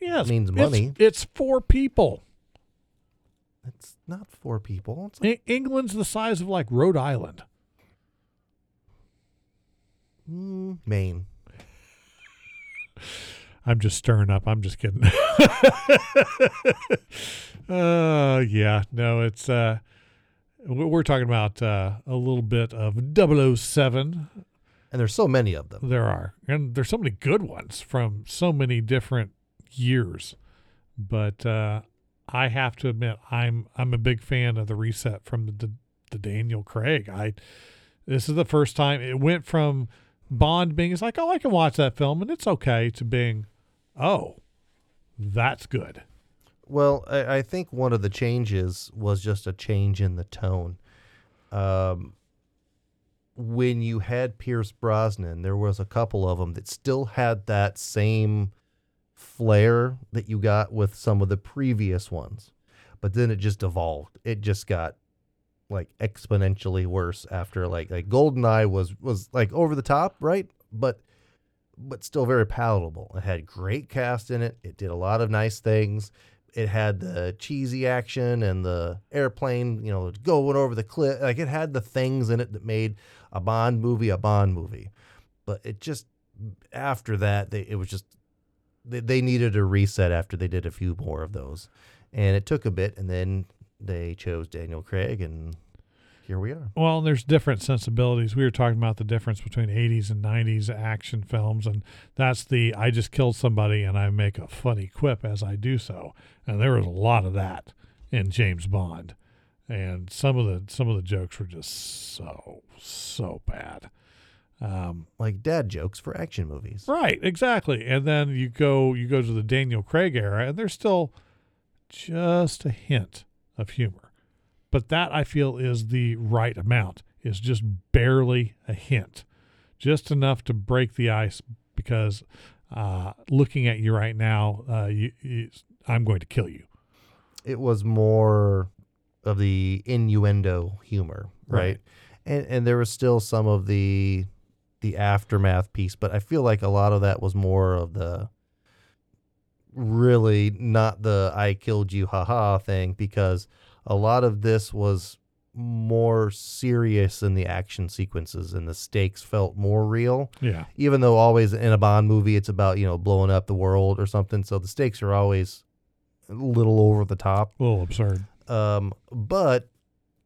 Yes, Means money. It's, for people. it's not for people. It's like, England's the size of like Rhode Island. mm, Maine. I'm just stirring up. I'm just kidding. uh, yeah, no, it's uh, we're talking about uh, a little bit of 007. And there's so many of them. There are, and there's so many good ones from so many different years. But uh, I have to admit, I'm I'm a big fan of the reset from the the Daniel Craig. I this is the first time it went from Bond being it's like, oh, I can watch that film and it's okay to being, oh, that's good. Well, I, I think one of the changes was just a change in the tone. Um, when you had Pierce Brosnan, there was a couple of them that still had that same flair that you got with some of the previous ones, but then it just evolved. It just got like exponentially worse after like like Goldeneye was was like over the top, right? But but still very palatable. It had great cast in it. It did a lot of nice things. It had the cheesy action and the airplane, you know, going over the cliff. Like it had the things in it that made a Bond movie a Bond movie. But it just after that, they, it was just they, they needed a reset after they did a few more of those, and it took a bit, and then they chose Daniel Craig, and here we are. Well, there's different sensibilities. We were talking about the difference between 80s and 90s action films, and that's the I just killed somebody and I make a funny quip as I do so. And there was a lot of that in James Bond, and some of the some of the jokes were just so so bad. Um, Like dad jokes for action movies. right, exactly. And then you go you go to the Daniel Craig era, and there's still just a hint of humor, but that I feel is the right amount. Is just barely a hint, just enough to break the ice. Because uh, looking at you right now, uh, you, you, I'm going to kill you. It was more of the innuendo humor, right? Right. And and there was still some of the the aftermath piece, but I feel like a lot of that was more of the really not the I killed you haha thing because a lot of this was more serious in the action sequences and the stakes felt more real Yeah, even though always in a Bond movie it's about, you know, blowing up the world or something. So the stakes are always a little over the top. a little absurd. Um, but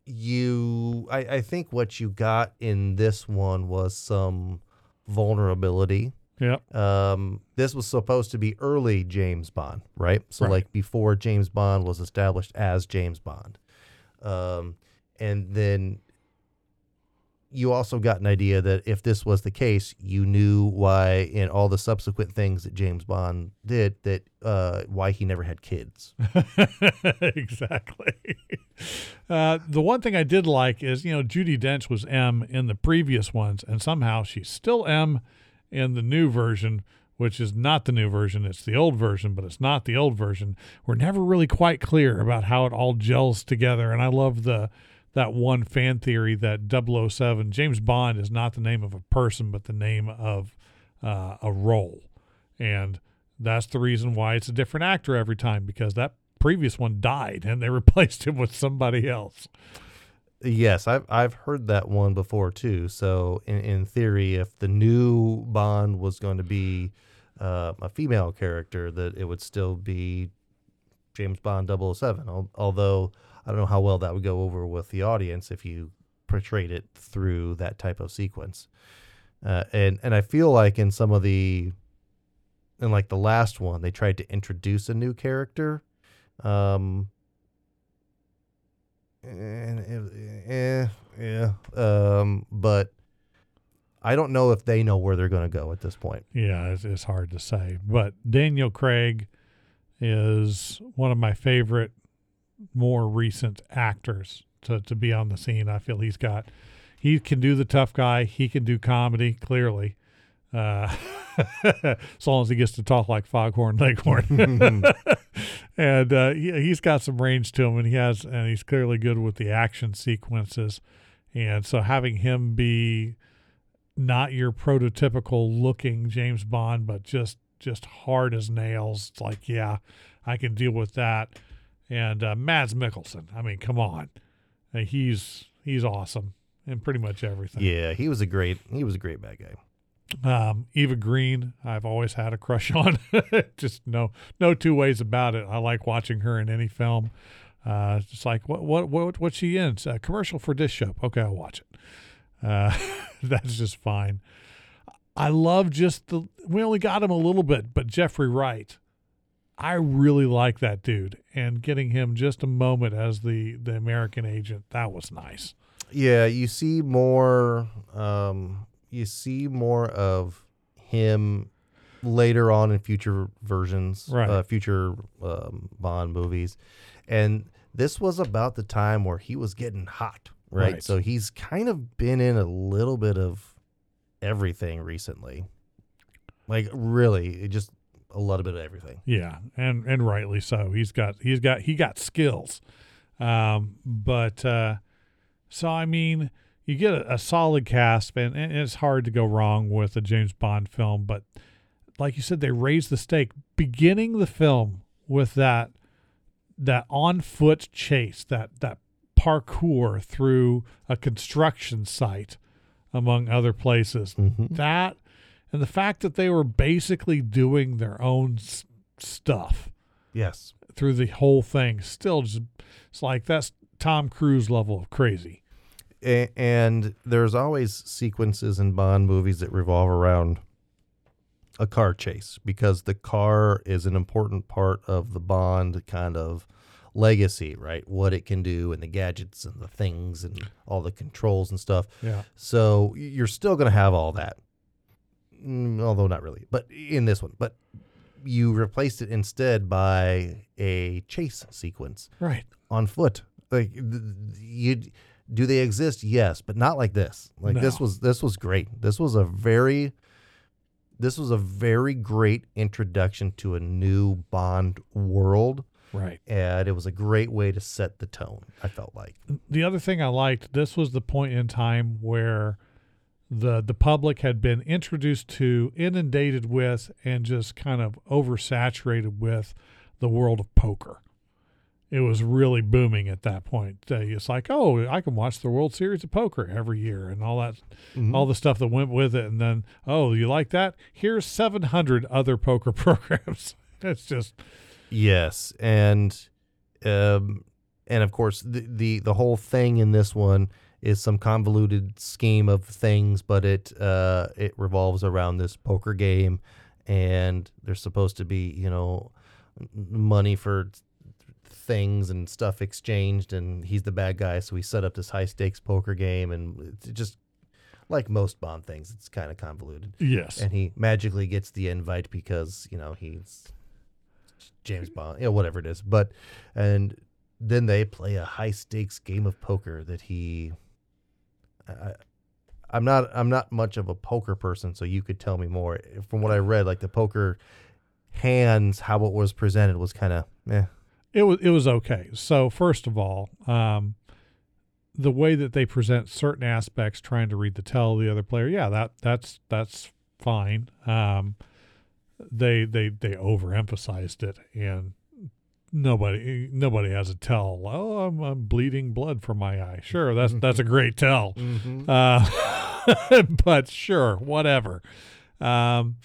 you, I, I think what you got in this one was some vulnerability. Yep. Um, this was supposed to be early James Bond, right? So Right. like before James Bond was established as James Bond. Um, and then you also got an idea that if this was the case, you knew why in all the subsequent things that James Bond did that uh, why he never had kids. exactly. Uh, the one thing I did like is, you know, Judi Dench was M in the previous ones, and somehow she's still M in the new version, which is not the new version. It's the old version, but it's not the old version. We're never really quite clear about how it all gels together, and I love the that one fan theory that 007 James Bond is not the name of a person, but the name of uh, a role, and that's the reason why it's a different actor every time because that previous one died and they replaced him with somebody else. Yes, I've I've heard that one before too. So in, in theory, if the new Bond was going to be uh, a female character, that it would still be James Bond 007. Although I don't know how well that would go over with the audience if you portrayed it through that type of sequence. Uh, and and I feel like in some of the in like the last one, they tried to introduce a new character. Um, and eh, yeah. Um, but I don't know if they know where they're going to go at this point. Yeah, it's, it's hard to say. But Daniel Craig is one of my favorite, more recent actors to, to be on the scene. I feel he's got, he can do the tough guy, he can do comedy, clearly. Uh, as long as he gets to talk like Foghorn Leghorn. and uh, he, he's got some range to him, and he has, and he's clearly good with the action sequences. And so having him be not your prototypical looking James Bond, but just just hard as nails. It's like, yeah, I can deal with that. And uh, Mads Mikkelsen, I mean, come on, he's he's awesome in pretty much everything. Yeah, he was a great he was a great bad guy. Um, Eva Green, I've always had a crush on. just no no two ways about it. I like watching her in any film. Uh, it's like what what what what's she in? A commercial for dish soap. Okay, I'll watch it. Uh, that's just fine. I love just the. We only got him a little bit, but Jeffrey Wright. I really like that dude, and getting him just a moment as the the American agent that was nice. Yeah, you see more. Um, you see more of him later on in future versions, Right. uh, future um, Bond movies, and this was about the time where he was getting hot, right? Right. So he's kind of been in a little bit of everything recently, like really, just a little bit of everything. Yeah, and and rightly so. He's got he's got he got skills, um, but uh, so I mean, you get a, a solid cast, and, and it's hard to go wrong with a James Bond film. But like you said, they raised the stake, beginning the film with that that on foot chase, that that parkour through a construction site, among other places Mm-hmm. that and the fact that they were basically doing their own s- stuff Yes. through the whole thing still just it's like that's tom cruise level of crazy A- and there's always sequences in Bond movies that revolve around a car chase because the car is an important part of the Bond kind of legacy, right? What it can do and the gadgets and the things and all the controls and stuff. yeah So you're still going to have all that. Mm, although not really. But in this one, but you replaced it instead by a chase sequence right on foot. Like you do they exist? Yes, but not like this. Like this was this was great. This was a very this was a very great introduction to a new Bond world right and it was a great way to set the tone, I felt like. the other thing i liked this was the point in time where the the public had been introduced to inundated with and just kind of oversaturated with the world of poker it was really booming at that point. Uh, it's like, oh, I can watch the World Series of Poker every year and all that, all the stuff that went with it. And then, oh, you like that? Here's 700 other poker programs. it's just, Yes, and um, and of course the, the the whole thing in this one is some convoluted scheme of things, but it uh, it revolves around this poker game, and there's supposed to be you know money for things and stuff exchanged, and he's the bad guy, so he set up this high stakes poker game, and it's just like most Bond things, it's kind of convoluted yes. and he magically gets the invite because you know he's James Bond, you know, whatever it is. But and then they play a high stakes game of poker that he. I, I'm not. I'm not much of a poker person, so you could tell me more. From what I read, like the poker hands, how it was presented was kind of eh. It was, it was okay. So, first of all, um, the way that they present certain aspects, trying to read the tell of the other player, yeah, that that's that's fine. Um, they they they overemphasized it, and nobody nobody has a tell. Oh, I'm I'm bleeding blood from my eye. Sure, that's that's a great tell. Uh, but sure, whatever. Um,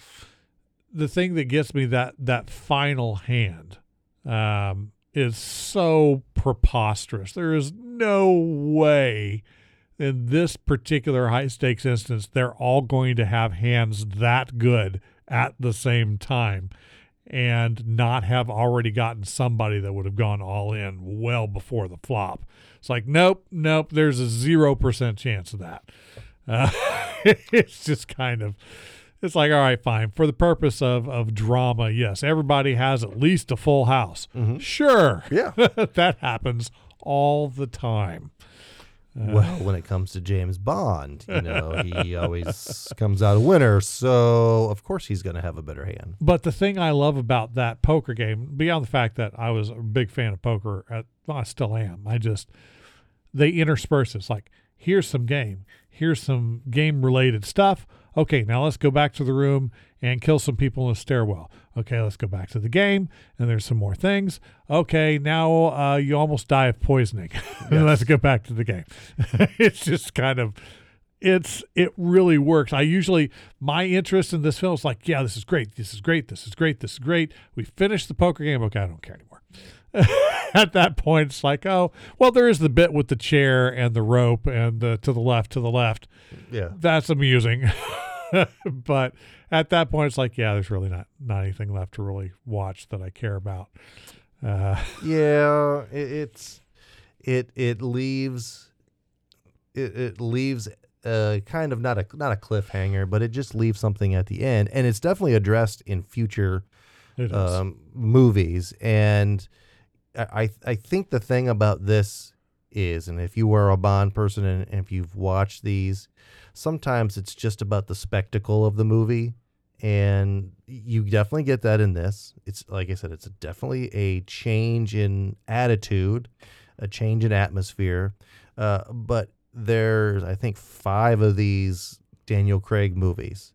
the thing that gets me that that final hand um, is so preposterous. There is no way in this particular high stakes instance they're all going to have hands that good at the same time and not have already gotten somebody that would have gone all in well before the flop. It's like, nope, nope, there's a 0% chance of that. Uh, it's just kind of, it's like, all right, fine. For the purpose of, of drama, yes, everybody has at least a full house. Mm-hmm. Sure. Yeah. that happens all the time. Uh, well, when it comes to James Bond, you know, he always comes out a winner. So of course he's going to have a better hand. But the thing I love about that poker game, beyond the fact that I was a big fan of poker, at, well, I still am. I just they intersperse this like here's some game, here's some game related stuff. Okay, now let's go back to the room and kill some people in the stairwell. Okay, let's go back to the game and there's some more things. Okay, now uh, you almost die of poisoning. let's go back to the game. it's just kind of it's it really works. I usually my interest in this film is like, yeah, this is great, this is great, this is great, this is great. We finished the poker game. Okay, I don't care anymore. At that point, it's like, oh, well, there is the bit with the chair and the rope and the to the left, to the left. Yeah. That's amusing. but at that point, it's like, yeah, there's really not not anything left to really watch that I care about. Uh, Yeah, it, it's it it leaves it, it leaves uh kind of not a not a cliffhanger, but it just leaves something at the end, and it's definitely addressed in future um, movies. And I I- think the thing about this is, and if you were a Bond person and, and if you've watched these, sometimes it's just about the spectacle of the movie. And you definitely get that in this. It's like I said, it's definitely a change in attitude, a change in atmosphere. Uh, but there's, I think, five of these Daniel Craig movies.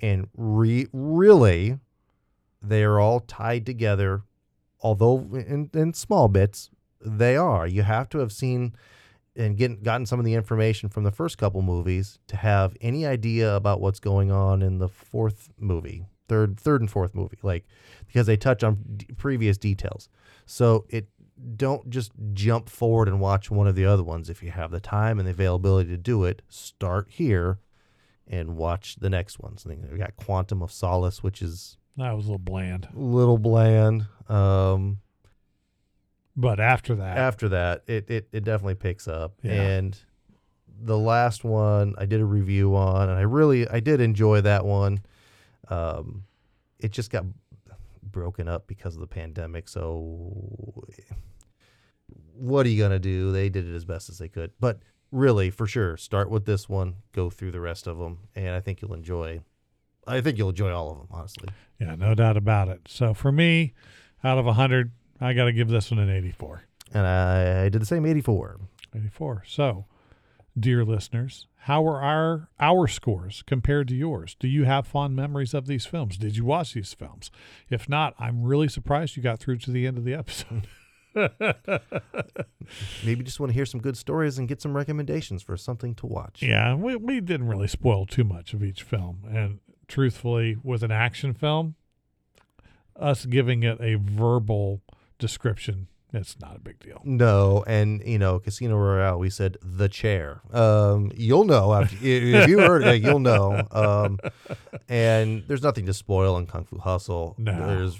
And re- really, they are all tied together, although in, in small bits, they are. You have to have seen and get, gotten some of the information from the first couple movies to have any idea about what's going on in the fourth movie, third, third and fourth movie, like because they touch on d- previous details. So it don't just jump forward and watch one of the other ones if you have the time and the availability to do it. Start here and watch the next ones. Think we got Quantum of Solace, which is that was a little bland. a little bland. Um, But after that, after that, it, it, it definitely picks up. Yeah. And the last one I did a review on, and I really I did enjoy that one. Um, it just got broken up because of the pandemic. So what are you gonna do? They did it as best as they could, but really, for sure, start with this one, go through the rest of them, and I think you'll enjoy. I think you'll enjoy all of them, honestly. yeah, no doubt about it. So for me, out of 100, I got to give this one an 84. And I, did the same 84. 84. So, dear listeners, how are our our scores compared to yours? Do you have fond memories of these films? Did you watch these films? If not, I'm really surprised you got through to the end of the episode. Maybe you just want to hear some good stories and get some recommendations for something to watch. yeah, we we didn't really spoil too much of each film, and truthfully, with an action film, us giving it a verbal description, it's not a big deal. No, and you know, Casino Royale. We said the chair. Um, you'll know after, if you heard it, you'll know. Um, and there's nothing to spoil in Kung Fu Hustle. No. There's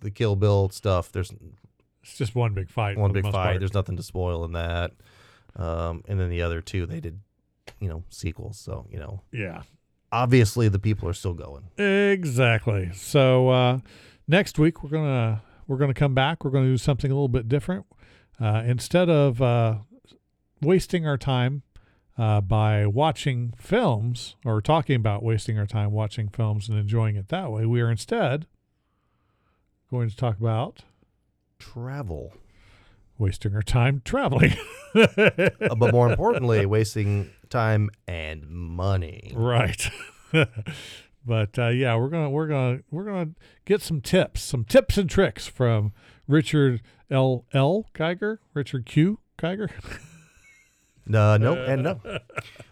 the Kill Bill stuff. There's It's just one big fight. one big fight. part. There's nothing to spoil in that. Um, and then the other two, they did, you know, sequels. So you know, yeah. obviously the people are still going. Exactly. So uh, next week we're gonna we're gonna come back. We're gonna do something a little bit different. Uh, instead of uh, wasting our time uh, by watching films or talking about wasting our time watching films and enjoying it that way, we are instead going to talk about Travel, wasting our time traveling. Uh, but more importantly, wasting time and money. Right. but uh, yeah, we're gonna we're gonna we're gonna get some tips, some tips and tricks from Richard L. L. Geiger, Richard Q. Geiger. No, no, and no.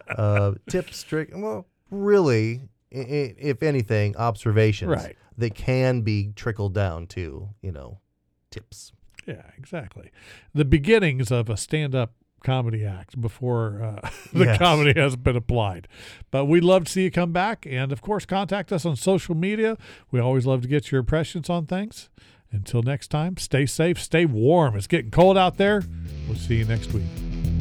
Uh, tips, trick. Well, really, if anything, observations Right. that can be trickled down to, you know, tips. Yeah, exactly. The beginnings of a stand-up comedy act before uh, the Yes. comedy has been applied. But we'd love to see you come back, and of course, contact us on social media. We always love to get your impressions on things. Until next time, stay safe, stay warm. It's getting cold out there. We'll see you next week.